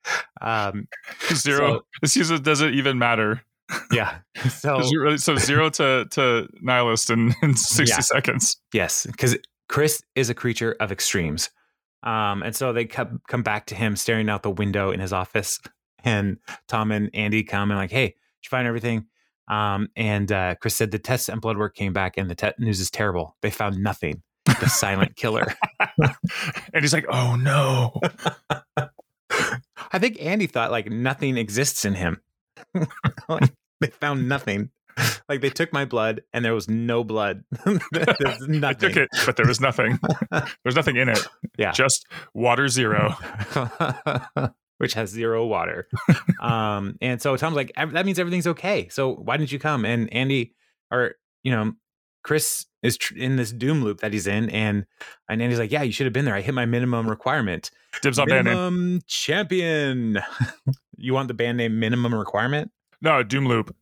Um, Zero. this uses doesn't even matter. yeah. So really- so zero to to nihilist in, in sixty Yeah. seconds. Yes, because Chris is a creature of extremes. Um, and so they come, come back to him staring out the window in his office. And Tom and Andy come and like, hey, did you find everything? Um, and uh, Chris said the tests and blood work came back and the te- news is terrible. They found nothing. The silent killer. and he's like, "Oh no!" I think Andy thought like nothing exists in him. like, they found nothing. Like they took my blood and there was no blood. There's nothing. I took it, but there was nothing. There's nothing in it. Yeah. Just water zero. which has zero water. um, and so Tom's like, that means everything's okay. So why didn't you come? And Andy, or you know, Chris is tr- in this doom loop that he's in, and and Andy's like, yeah, you should have been there. I hit my minimum requirement. Dibs on band name. minimum champion. you want the band name minimum requirement? No, Doom Loop.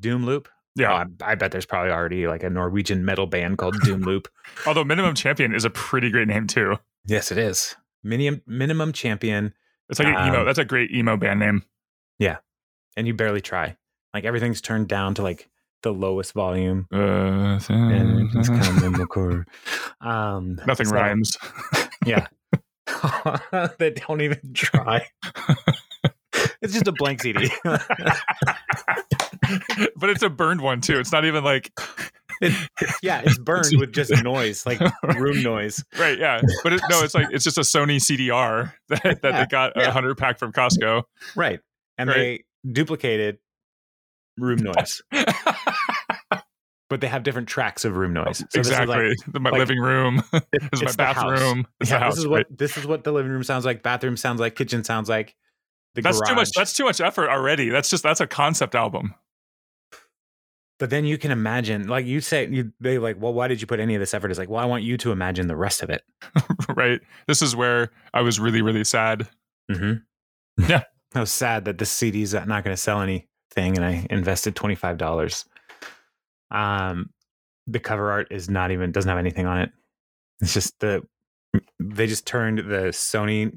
Doom Loop. Yeah. Oh, I, I bet there's probably already like a Norwegian metal band called Doom Loop. Although Minimum Champion is a pretty great name too. yes, it is. Minimum minimum champion. It's like an emo. Um, That's a great emo band name. Yeah, and you barely try. Like everything's turned down to like the lowest volume. Uh, And it's kind of. Um, Nothing rhymes. Yeah. they don't even try. it's just a blank CD. but it's a burned one too. It's not even like yeah, it's burned with just noise, like room noise. right. Yeah, but it, no, it's like it's just a Sony CDR that, that Yeah, they got a yeah. hundred pack from Costco. Right. And Right. they duplicated room noise, but they have different tracks of room noise. So this is like- exactly. My like- living room. this is my it's the house. bathroom. It's yeah, the house. this is right? what this is what the living room sounds like, bathroom sounds like, kitchen sounds like. The That's too much. That's too much effort already. That's just that's a concept album. But then you can imagine, like you say, you, they like, well, why did you put any of this effort? It's like, well, I want you to imagine the rest of it. right. This is where I was really really sad. Mm-hmm. Yeah. I was sad that this CD's not going to sell anything, and I invested twenty five dollars. Um, the cover art is not even doesn't have anything on it. It's just the they just turned the Sony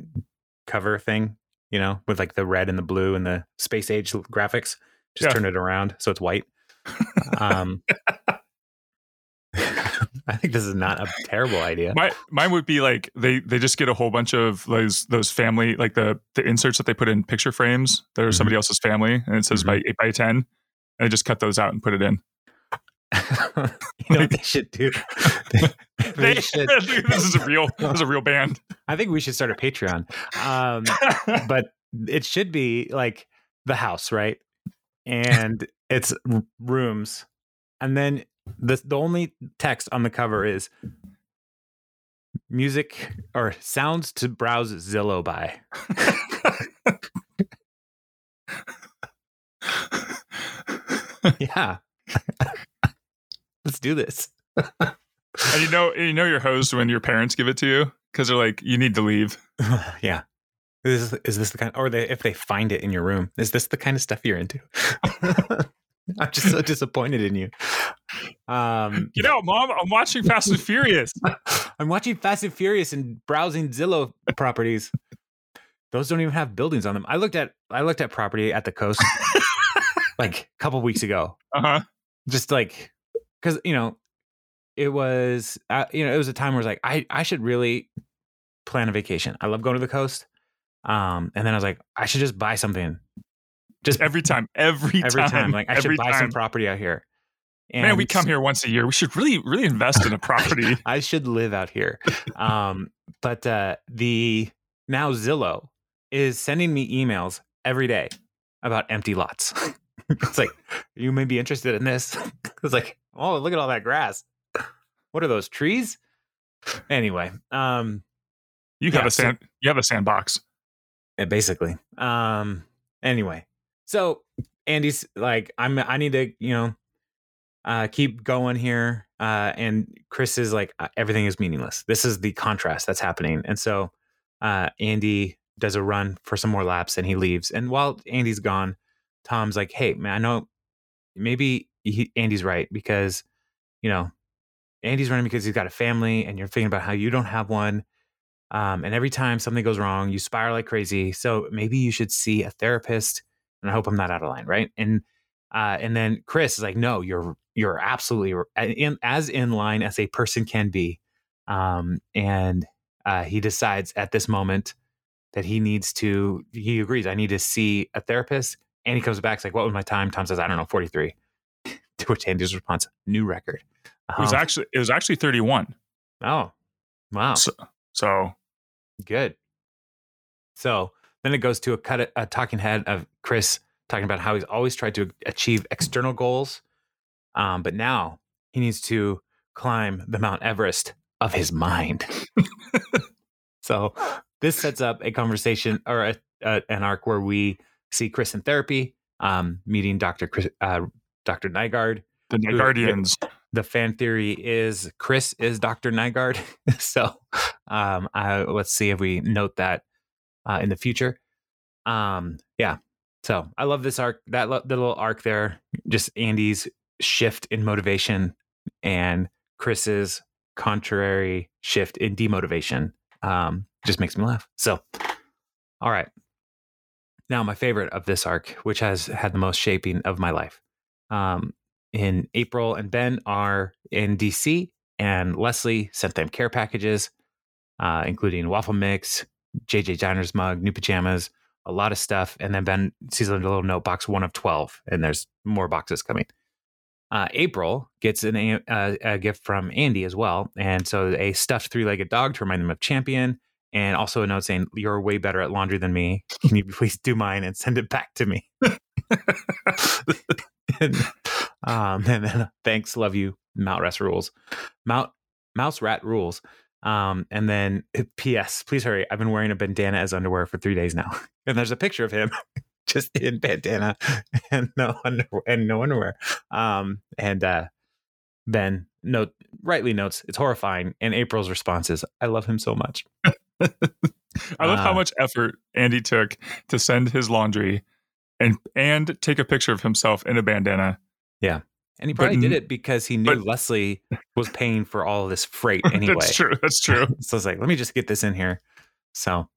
cover thing, you know, with like the red and the blue and the space age graphics. Just Yeah. turned it around so it's white. Um, I think this is not a terrible idea. My mine would be like they they just get a whole bunch of those those family like the the inserts that they put in picture frames that are Mhm. somebody else's family and it says Mhm. by eight by ten. And they just cut those out and put it in. you know what they should do? They, they They- should. this is a real this is a real band. I think we should start a Patreon. Um, but it should be like the house, right? And it's r- rooms, and then the the only text on the cover is music or sounds to browse Zillow by. Yeah, let's do this. and you know you know your host when your parents give it to you because they're like you need to leave. yeah. Is this, is this the kind, or they, if they find it in your room, is this the kind of stuff you're into? I'm just so disappointed in you. Um, Get out, mom! I'm watching Fast and Furious. I'm watching Fast and Furious and browsing Zillow properties. Those don't even have buildings on them. I looked at I looked at property at the coast like a couple weeks ago. Uh huh. Just like because you know it was uh, you know it was a time where I was like I I should really plan a vacation. I love going to the coast. Um, and then I was like I should just buy something. Just Every time, every, every time, like I should buy time. some property out here. Man, we come here once a year. We should really, really invest in a property. I should live out here. Um, but uh, the now Zillow is sending me emails every day about empty lots. it's like you may be interested in this. it's like, oh, look at all that grass. What are those trees? Anyway, um, You have Yeah, a so- sand. you have a sandbox. basically. Um, anyway, so Andy's like, I'm, I need to, you know, uh, keep going here. Uh, and Chris is like, "Uh, everything is meaningless. This is the contrast that's happening. And so, uh, Andy does a run for some more laps and he leaves. And while Andy's gone, Tom's like, Hey, man, I know maybe he, Andy's right because, you know, Andy's running because he's got a family and you're thinking about how you don't have one. Um, and every time something goes wrong, you spiral like crazy. So maybe you should see a therapist. And I hope I'm not out of line, right? And uh, and then Chris is like, "No, you're you're absolutely in, as in line as a person can be." Um, and uh, he decides at this moment that he needs to. He agrees. I need to see a therapist. And he comes back. It's like, "What was my time?" Tom says, "I don't know, 43." to which Andy's response, "New record." It was Um, actually it was actually 31. oh, wow. So, so Good. So then it goes to a cut a talking head of Chris talking about how he's always tried to achieve external goals, um, but now he needs to climb the Mount Everest of his mind. so this sets up a conversation or a, a, an arc where we see Chris in therapy, um, meeting Doctor Chris, uh, Doctor Nygard. the Who- Guardians. The fan theory is Chris is Doctor Nygard. so um, I, let's see if we note that uh, in the future. Um, yeah. So I love this arc, that lo- little arc there. Just Andy's shift in motivation and Chris's contrary shift in demotivation. Um, just makes me laugh. So, all right. Now, my favorite of this arc, which has had the most shaping of my life. Um, in April and Ben are in DC, and Leslie sent them care packages, uh, including waffle mix, JJ Diner's mug, new pajamas, a lot of stuff. And then Ben sees a little note box, one of 12, and there's more boxes coming. Uh, April gets an, a, gift from Andy as well. And so a stuffed three legged dog to remind them of Champion, and also a note saying, You're way better at laundry than me. Can you please do mine and send it back to me? and, um, and then thanks, love you, Mount Rat rules. Mount Mouse Rat rules. Um, and then P.S. Please hurry. I've been wearing a bandana as underwear for three days now, and there's a picture of him just in bandana and no underwear and no underwear. Um, and uh, Ben note rightly notes it's horrifying, and April's response is, "I love him so much." I love uh, how much effort Andy took to send his laundry and and take a picture of himself in a bandana. Yeah. And he probably but, did it because he knew but, Leslie was paying for all this freight anyway. That's true. That's true. so it's like, let me just get this in here. So,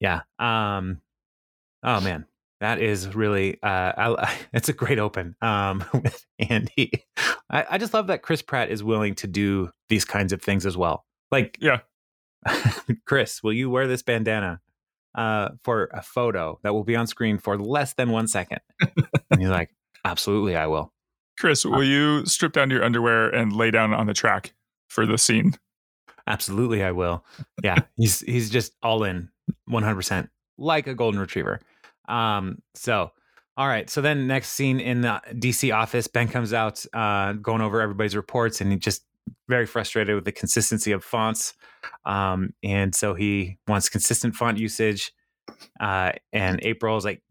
yeah. Um. Oh man, that is really. Uh. I, it's a great open. Um. With Andy, I, I just love that Chris Pratt is willing to do these kinds of things as well. Like, yeah. Chris, will you wear this bandana? uh, for a photo that will be on screen for less than one second. and he's like, absolutely, I will. Chris, will you strip down to your underwear and lay down on the track for the scene? Absolutely, I will. Yeah, he's he's just all in, one hundred percent, like a golden retriever. Um, so, all right. So then, next scene in the DC office, Ben comes out, uh, going over everybody's reports, and he just very frustrated with the consistency of fonts. Um, and so he wants consistent font usage. Uh, and April is like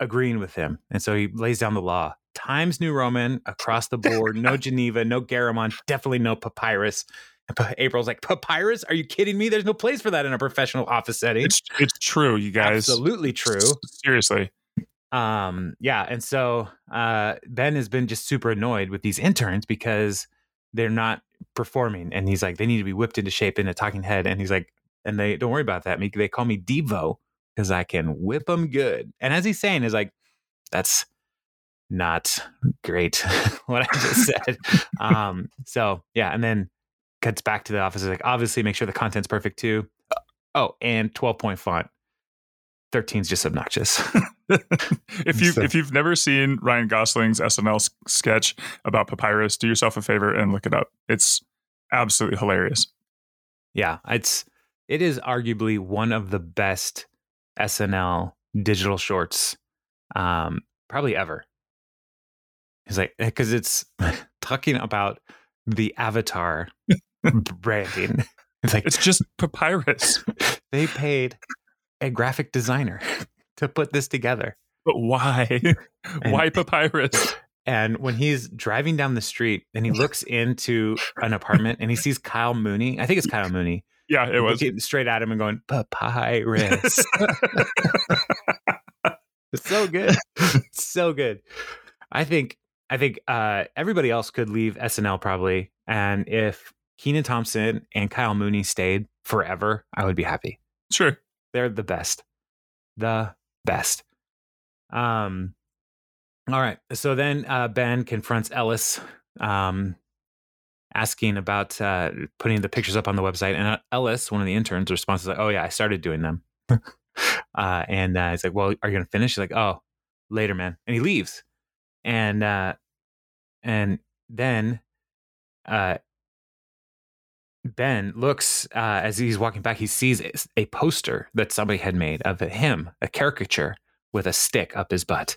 agreeing with him. And so he lays down the law Times New Roman across the board, no Geneva, no Garamond, definitely no papyrus. And April's like, papyrus? Are you kidding me? There's no place for that in a professional office setting. It's, it's true, you guys. Absolutely true. Seriously. Um, yeah. And so uh, Ben has been just super annoyed with these interns because they're not performing. And he's like, they need to be whipped into shape in a talking head. And he's like, and they don't worry about that. They call me Devo because I can whip them good. And as he's saying, is like, that's not great what I just said. um, so yeah, and then cuts back to the office. Like, obviously, make sure the content's perfect too. Oh, and 12 point font. 13 is just obnoxious. if you so. if you've never seen Ryan Gosling's SNL sketch about papyrus, do yourself a favor and look it up. It's absolutely hilarious. Yeah, it's it is arguably one of the best SNL digital shorts um probably ever. He's like because it's talking about the avatar branding. It's like it's just papyrus. they paid a graphic designer to put this together. But why? And, why papyrus? And when he's driving down the street and he looks into an apartment and he sees Kyle Mooney, I think it's Kyle Mooney. Yeah, it was straight at him and going papyrus. it's so good, so good. I think I think uh, everybody else could leave SNL probably, and if Kenan Thompson and Kyle Mooney stayed forever, I would be happy. Sure, they're the best. The best. Um all right. So then uh, Ben confronts Ellis um asking about uh, putting the pictures up on the website and uh, Ellis, one of the interns, responds like, "Oh yeah, I started doing them." uh, and uh, he's like, "Well, are you to finish?" He's like, "Oh, later, man." And he leaves. And uh and then uh Ben looks uh, as he's walking back. He sees a poster that somebody had made of him, a caricature with a stick up his butt.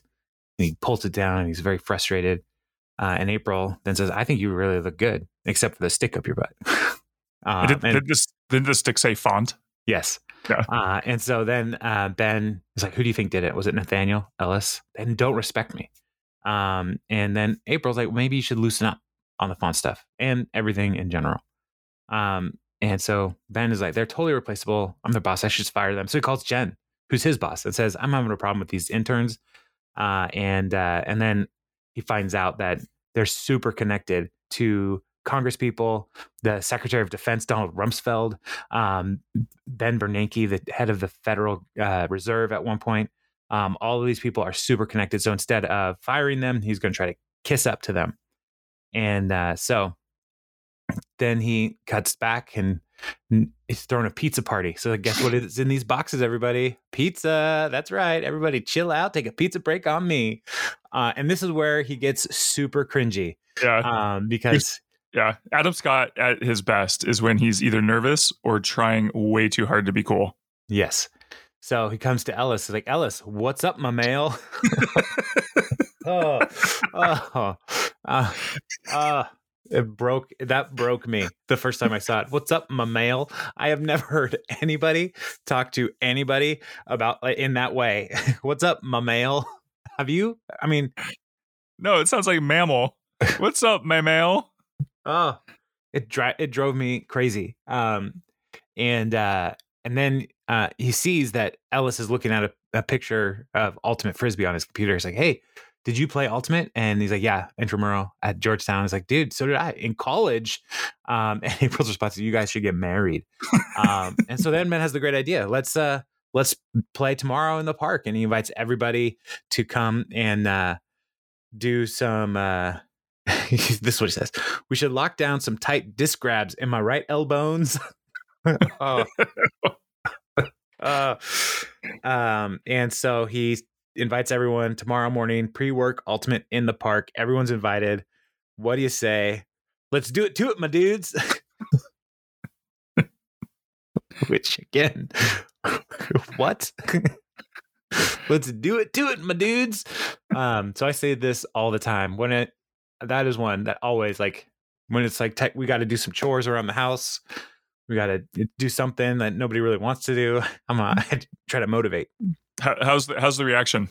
And he pulls it down, and he's very frustrated. Uh, and April then says, "I think you really look good, except for the stick up your butt." uh, did, and, did, this, did the stick say font? Yes. Yeah. Uh, and so then uh, Ben is like, "Who do you think did it? Was it Nathaniel Ellis?" And don't respect me. Um, and then April's like, "Maybe you should loosen up on the font stuff and everything in general." Um, and so Ben is like, they're totally replaceable. I'm their boss. I should just fire them. So he calls Jen, who's his boss, and says, I'm having a problem with these interns. Uh, and uh, and then he finds out that they're super connected to Congress people, the Secretary of Defense Donald Rumsfeld, um, Ben Bernanke, the head of the Federal uh, Reserve at one point. Um, all of these people are super connected. So instead of firing them, he's going to try to kiss up to them. And uh, so then he cuts back and he's throwing a pizza party. So guess what is in these boxes, everybody? Pizza. That's right. Everybody chill out. Take a pizza break on me. Uh, and this is where he gets super cringy. Yeah. Um, because yeah, Adam Scott at his best is when he's either nervous or trying way too hard to be cool. Yes. So he comes to Ellis. He's like, Ellis, what's up, my male? oh, oh, uh, uh, it broke. That broke me the first time I saw it. What's up, my male? I have never heard anybody talk to anybody about in that way. What's up, my male? Have you? I mean, no, it sounds like mammal. What's up, my male? Oh, it dri- it drove me crazy. Um, and uh, and then uh, he sees that Ellis is looking at a, a picture of Ultimate Frisbee on his computer. He's like, "Hey, did you play Ultimate?" And he's like, "Yeah, intramural at Georgetown." He's like, "Dude, so did I in college." Um, and April's response is, "You guys should get married." um, and so then Ben has the great idea. Let's uh, let's play tomorrow in the park, and he invites everybody to come and uh, do some. Uh, this is what he says. We should lock down some tight disc grabs. in my right, elbows? oh. uh, um, and so he invites everyone tomorrow morning, pre-work ultimate in the park. Everyone's invited. What do you say? Let's do it to it, my dudes. Which again, what? Let's do it to it, my dudes. Um, so I say this all the time. When it that is one that always like when it's like tech, we got to do some chores around the house we got to do something that nobody really wants to do. I'm I try to motivate. How, how's the how's the reaction?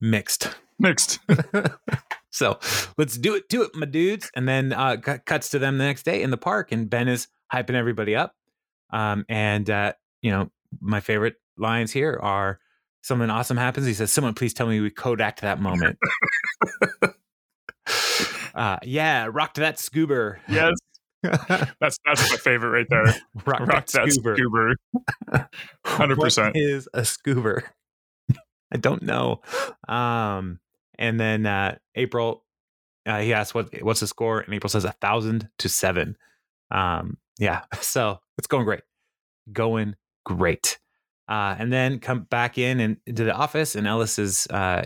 Mixed. Mixed. so let's do it, do it, my dudes. And then uh, cuts to them the next day in the park, and Ben is hyping everybody up. Um, and uh, you know, my favorite lines here are something awesome happens. He says, "Someone please tell me we Kodak that moment." uh, yeah, rocked that scuba. Yes, that's that's my favorite right there. Rock, Rock that, scuba. Hundred percent is a scuba. I don't know. Um, and then uh, April, uh, he asks what what's the score, and April says a thousand to seven. Um, yeah, so it's going great, going great. Uh, and then come back in and into the office, and Ellis is uh,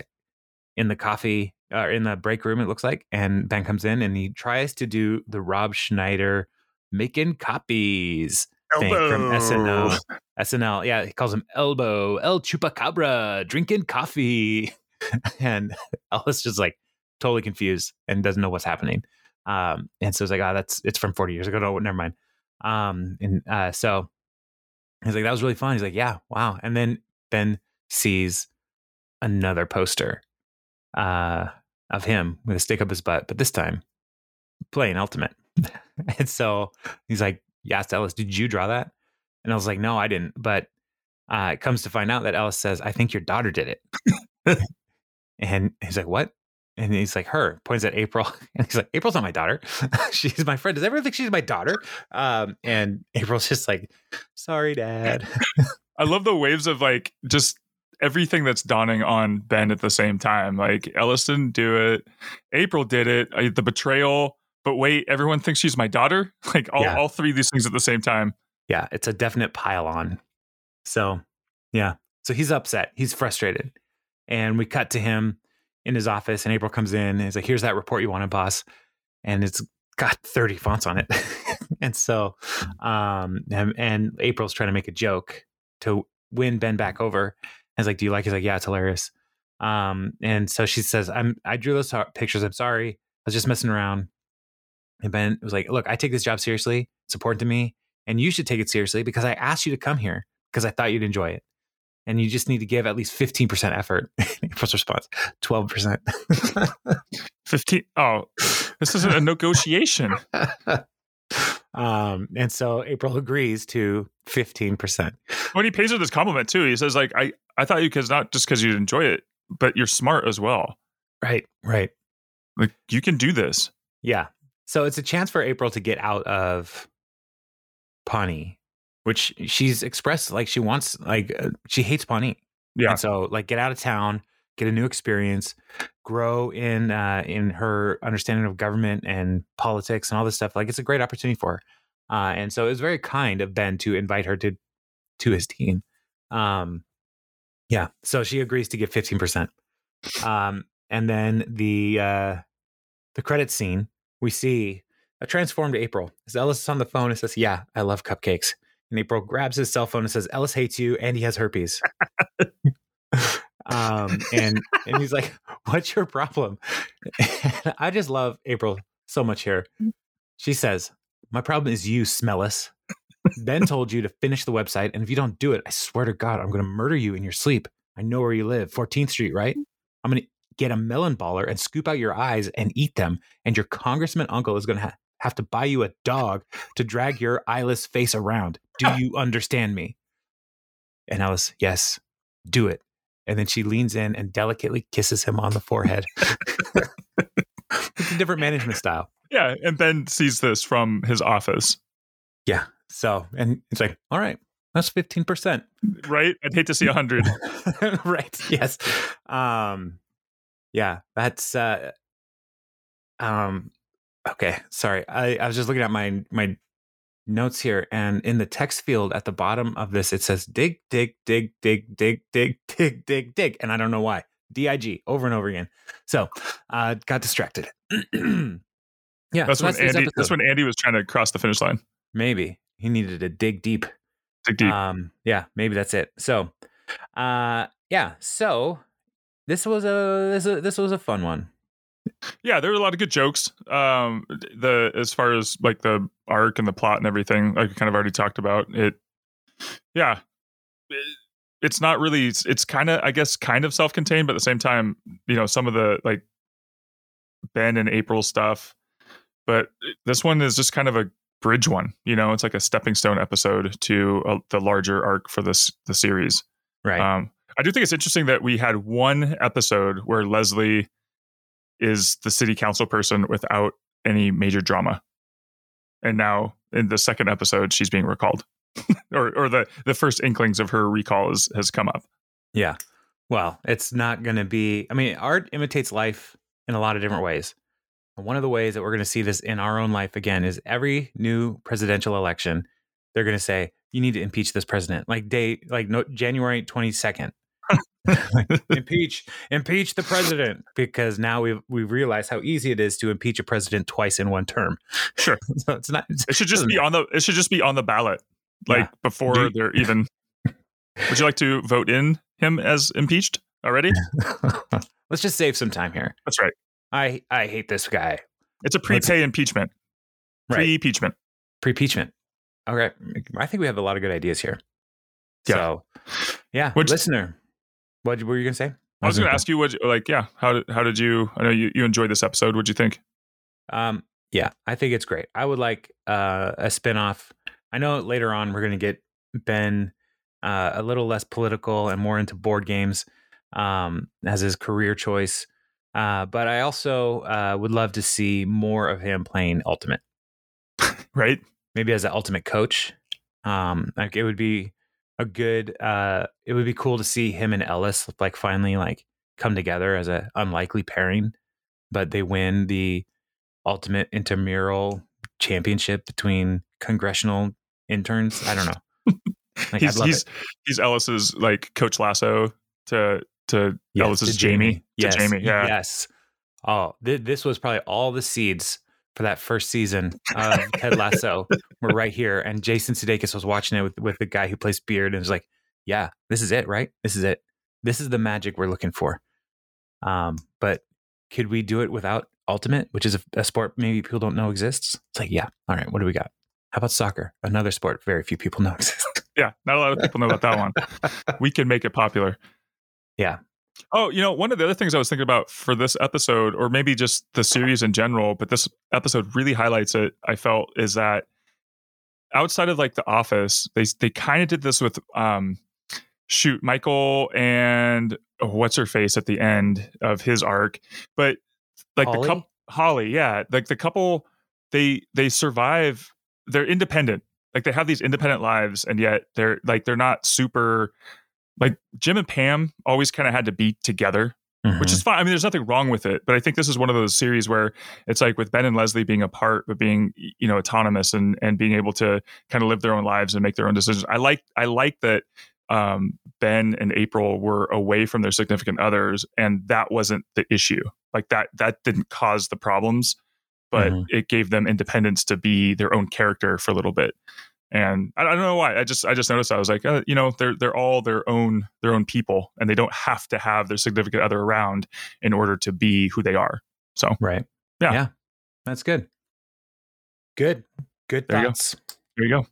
in the coffee uh, in the break room, it looks like. And Ben comes in and he tries to do the Rob Schneider making copies thing from SNL. SNL, yeah, he calls him Elbow, El Chupacabra, drinking coffee. and Ellis just like totally confused and doesn't know what's happening. Um, and so it's like, oh, that's it's from 40 years ago. No, never mind. Um, and uh, so he's like, that was really fun. He's like, yeah, wow. And then Ben sees another poster uh, of him with a stick up his butt, but this time playing Ultimate. and so he's like, asked Ellis, Did you draw that? And I was like, No, I didn't. But uh, it comes to find out that Ellis says, I think your daughter did it. and he's like, What? And he's like, Her points at April. And he's like, April's not my daughter. she's my friend. Does everyone think she's my daughter? Um, and April's just like, Sorry, dad. I love the waves of like just everything that's dawning on Ben at the same time. Like Ellis didn't do it, April did it, I, the betrayal. But wait, everyone thinks she's my daughter. Like all, yeah. all three of these things at the same time. Yeah, it's a definite pile on. So, yeah. So he's upset. He's frustrated. And we cut to him in his office, and April comes in and he's like, Here's that report you wanted, boss. And it's got 30 fonts on it. and so, um, and, and April's trying to make a joke to win Ben back over. I was like, "Do you like?" He's like, "Yeah, it's hilarious." Um, and so she says, "I'm I drew those pictures. I'm sorry. I was just messing around." And Ben was like, "Look, I take this job seriously. It's important to me, and you should take it seriously because I asked you to come here because I thought you'd enjoy it, and you just need to give at least 15 percent effort." First response, 12 percent. 15. Oh, this isn't a negotiation. Um, and so April agrees to 15%. When he pays her this compliment too, he says, like, I, I thought you because not just because you enjoy it, but you're smart as well. Right, right. Like you can do this. Yeah. So it's a chance for April to get out of Pawnee, which she's expressed like she wants, like uh, she hates Pawnee. Yeah. And so like get out of town, get a new experience, grow in uh, in her understanding of government and politics and all this stuff. Like it's a great opportunity for her. Uh, and so it was very kind of Ben to invite her to to his team. Um, yeah, so she agrees to give fifteen percent. Um, and then the uh, the credit scene, we see a transformed April. As Ellis is on the phone and says, "Yeah, I love cupcakes." And April grabs his cell phone and says, "Ellis hates you, and he has herpes." um, and and he's like, "What's your problem?" And I just love April so much here. She says, "My problem is you, Smellis." ben told you to finish the website, and if you don't do it, I swear to God, I'm going to murder you in your sleep. I know where you live, 14th Street, right? I'm going to get a melon baller and scoop out your eyes and eat them, and your congressman uncle is going to ha- have to buy you a dog to drag your eyeless face around. Do you understand me? And Alice, yes, do it. And then she leans in and delicately kisses him on the forehead. it's a different management style. Yeah, and Ben sees this from his office. Yeah. So, and it's like, all right, that's 15%. Right? I'd hate to see 100. right. Yes. Um yeah, that's uh um okay, sorry. I I was just looking at my my notes here and in the text field at the bottom of this it says dig dig dig dig dig dig dig dig dig and I don't know why. dig over and over again. So, uh got distracted. yeah, That's so when this Andy. episode. That's when Andy was trying to cross the finish line. maybe he needed to dig deep. Dig deep. Um, yeah, maybe that's it. So, uh, yeah. So this was a this a, this was a fun one. Yeah, there were a lot of good jokes. Um, the as far as like the arc and the plot and everything, like we kind of already talked about it. Yeah, It- it's not really. It's, it's kind of, I guess, kind of self-contained, but at the same time, you know, some of the like Ben and April stuff. But this one is just kind of a bridge one. You know, it's like a stepping stone episode to uh, the larger arc for this the series. Right. Um, I do think it's interesting that we had one episode where Leslie is the city council person without any major drama, and now in the second episode she's being recalled, or or the the first inklings of her recall is, has come up. yeah. Well, it's not going to be. I mean, art imitates life in a lot of different ways. One of the ways that we're going to see this in our own life again is every new presidential election, they're going to say you need to impeach this president, like day, like no, January twenty second. impeach impeach the president because now we've we've realized how easy it is to impeach a president twice in one term. Sure. so it's not It should just be on the it should just be on the ballot, like Yeah. before they're even. Would you like to vote in him as impeached already? Let's just save some time here. That's right. I I hate this guy. It's a prepay impeachment. Right. Pre-impeachment. Pre-impeachment. Okay, I think we have a lot of good ideas here. Yeah. So, yeah, Which- listener, what were you gonna say? I was going to ask you what, like, yeah, how did how did you? I know you you enjoyed this episode. What'd you think? Um, yeah, I think it's great. I would like uh, a spinoff. I know later on we're going to get Ben uh, a little less political and more into board games um, as his career choice. Uh, but I also uh, would love to see more of him playing Ultimate, Right? maybe as an Ultimate coach. Um, like it would be a good. Uh, it would be cool to see him and Ellis like finally like come together as a unlikely pairing, but they win the ultimate intramural championship between congressional interns. I don't know. Like, he's he's he's Ellis's like Coach Lasso to to Yes, Ellis's to Jamie. Yes, To Jamie. Yeah. Yes. Oh, th- this was probably all the seeds for that first season of Ted Lasso were right here. And Jason Sudeikis was watching it with, with the guy who plays Beard and was like, yeah, this is it, right? This is it. This is the magic we're looking for. Um, but could we do it without Ultimate, which is a, a sport maybe people don't know exists? It's like, yeah. All right. What do we got? How about soccer? Another sport very few people know exists. Yeah. Not a lot of people know about that one. We can make it popular. Yeah. Oh, you know, one of the other things I was thinking about for this episode, or maybe just the series in general, but this episode really highlights it, I felt, is that outside of like The Office, they they kind of did this with um shoot, Michael and oh, what's her face at the end of his arc. But like the couple Holly, yeah. Like the couple they they survive, they're independent. Like they have these independent lives and yet they're like they're not super like Jim and Pam always kind of had to be together. Mm-hmm. which is fine. I mean, there's nothing wrong with it, but I think this is one of those series where it's like with Ben and Leslie being apart, but being you know autonomous and and being able to kind of live their own lives and make their own decisions. I like I like that um, Ben and April were away from their significant others, and that wasn't the issue. Like that that didn't cause the problems, but Mhm. it gave them independence to be their own character for a little bit. And I, I don't know why. I just I just noticed I was like, uh, you know, they're they're all their own their own people, and they don't have to have their significant other around in order to be who they are. So right. Yeah. Yeah. That's good. Good. Good There you go. thoughts. there you go.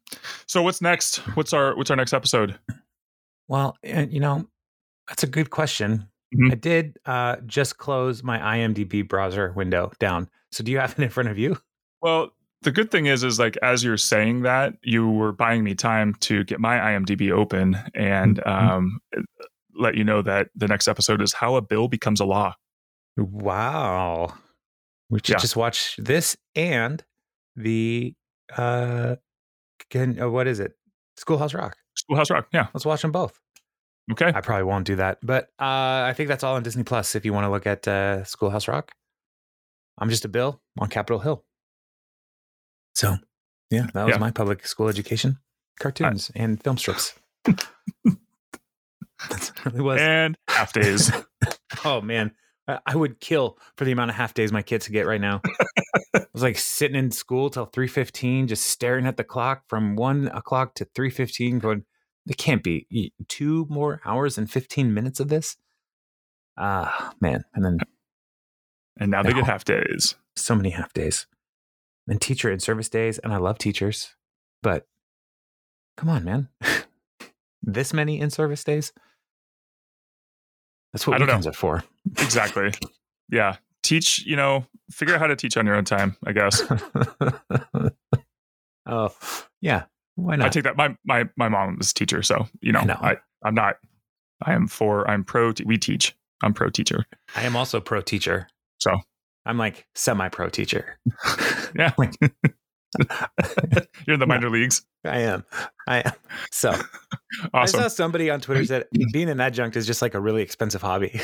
So what's next? What's our what's our next episode? Well, and you know, that's a good question. Mhm. I did uh, just close my IMDb browser window down. So do you have it in front of you? Well, the good thing is, is like as you're saying that, you were buying me time to get my IMDb open and Mhm. um, let you know that the next episode is how a bill becomes a law. Wow. We should Yeah. just watch this and the uh can uh, what is it? Schoolhouse Rock. Schoolhouse Rock. Yeah. Let's watch them both. Okay. I probably won't do that, but uh I think that's all on Disney Plus if you want to look at uh Schoolhouse Rock. I'm just a bill on Capitol Hill. So, yeah, that was Yeah. my public school education. Cartoons and film strips. That's really was. And half days. Oh man, I I would kill for the amount of half days my kids get right now. I was like sitting in school till three fifteen, just staring at the clock from one o'clock to three fifteen, going, "It can't be two more hours and fifteen minutes of this." Ah, man, and then and now they get half days. so many half days, and teacher and service days, and I love teachers, but come on, man, this many in service days. That's what I don't know. weekends are for. Exactly. yeah. Teach, you know, figure out how to teach on your own time, I guess. oh, yeah. Why not? I take that my my my mom is a teacher, so you know, I know. I, I'm not I am for I'm pro te- we teach. I'm pro teacher. I am also pro teacher. So I'm like semi pro teacher. Yeah. Like, You're in the No. minor leagues. I am. I am. So awesome. I saw somebody on Twitter said being an adjunct is just like a really expensive hobby.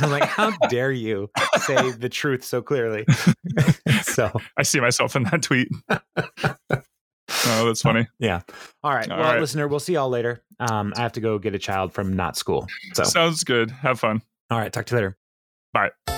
I'm like, how dare you say the truth so clearly? so I see myself in that tweet. oh, that's funny. yeah. All right. All well, right. listener, we'll see y'all later. Um, I have to go get a child from not school. So Sounds good. Have fun. all right, talk to you later. Bye.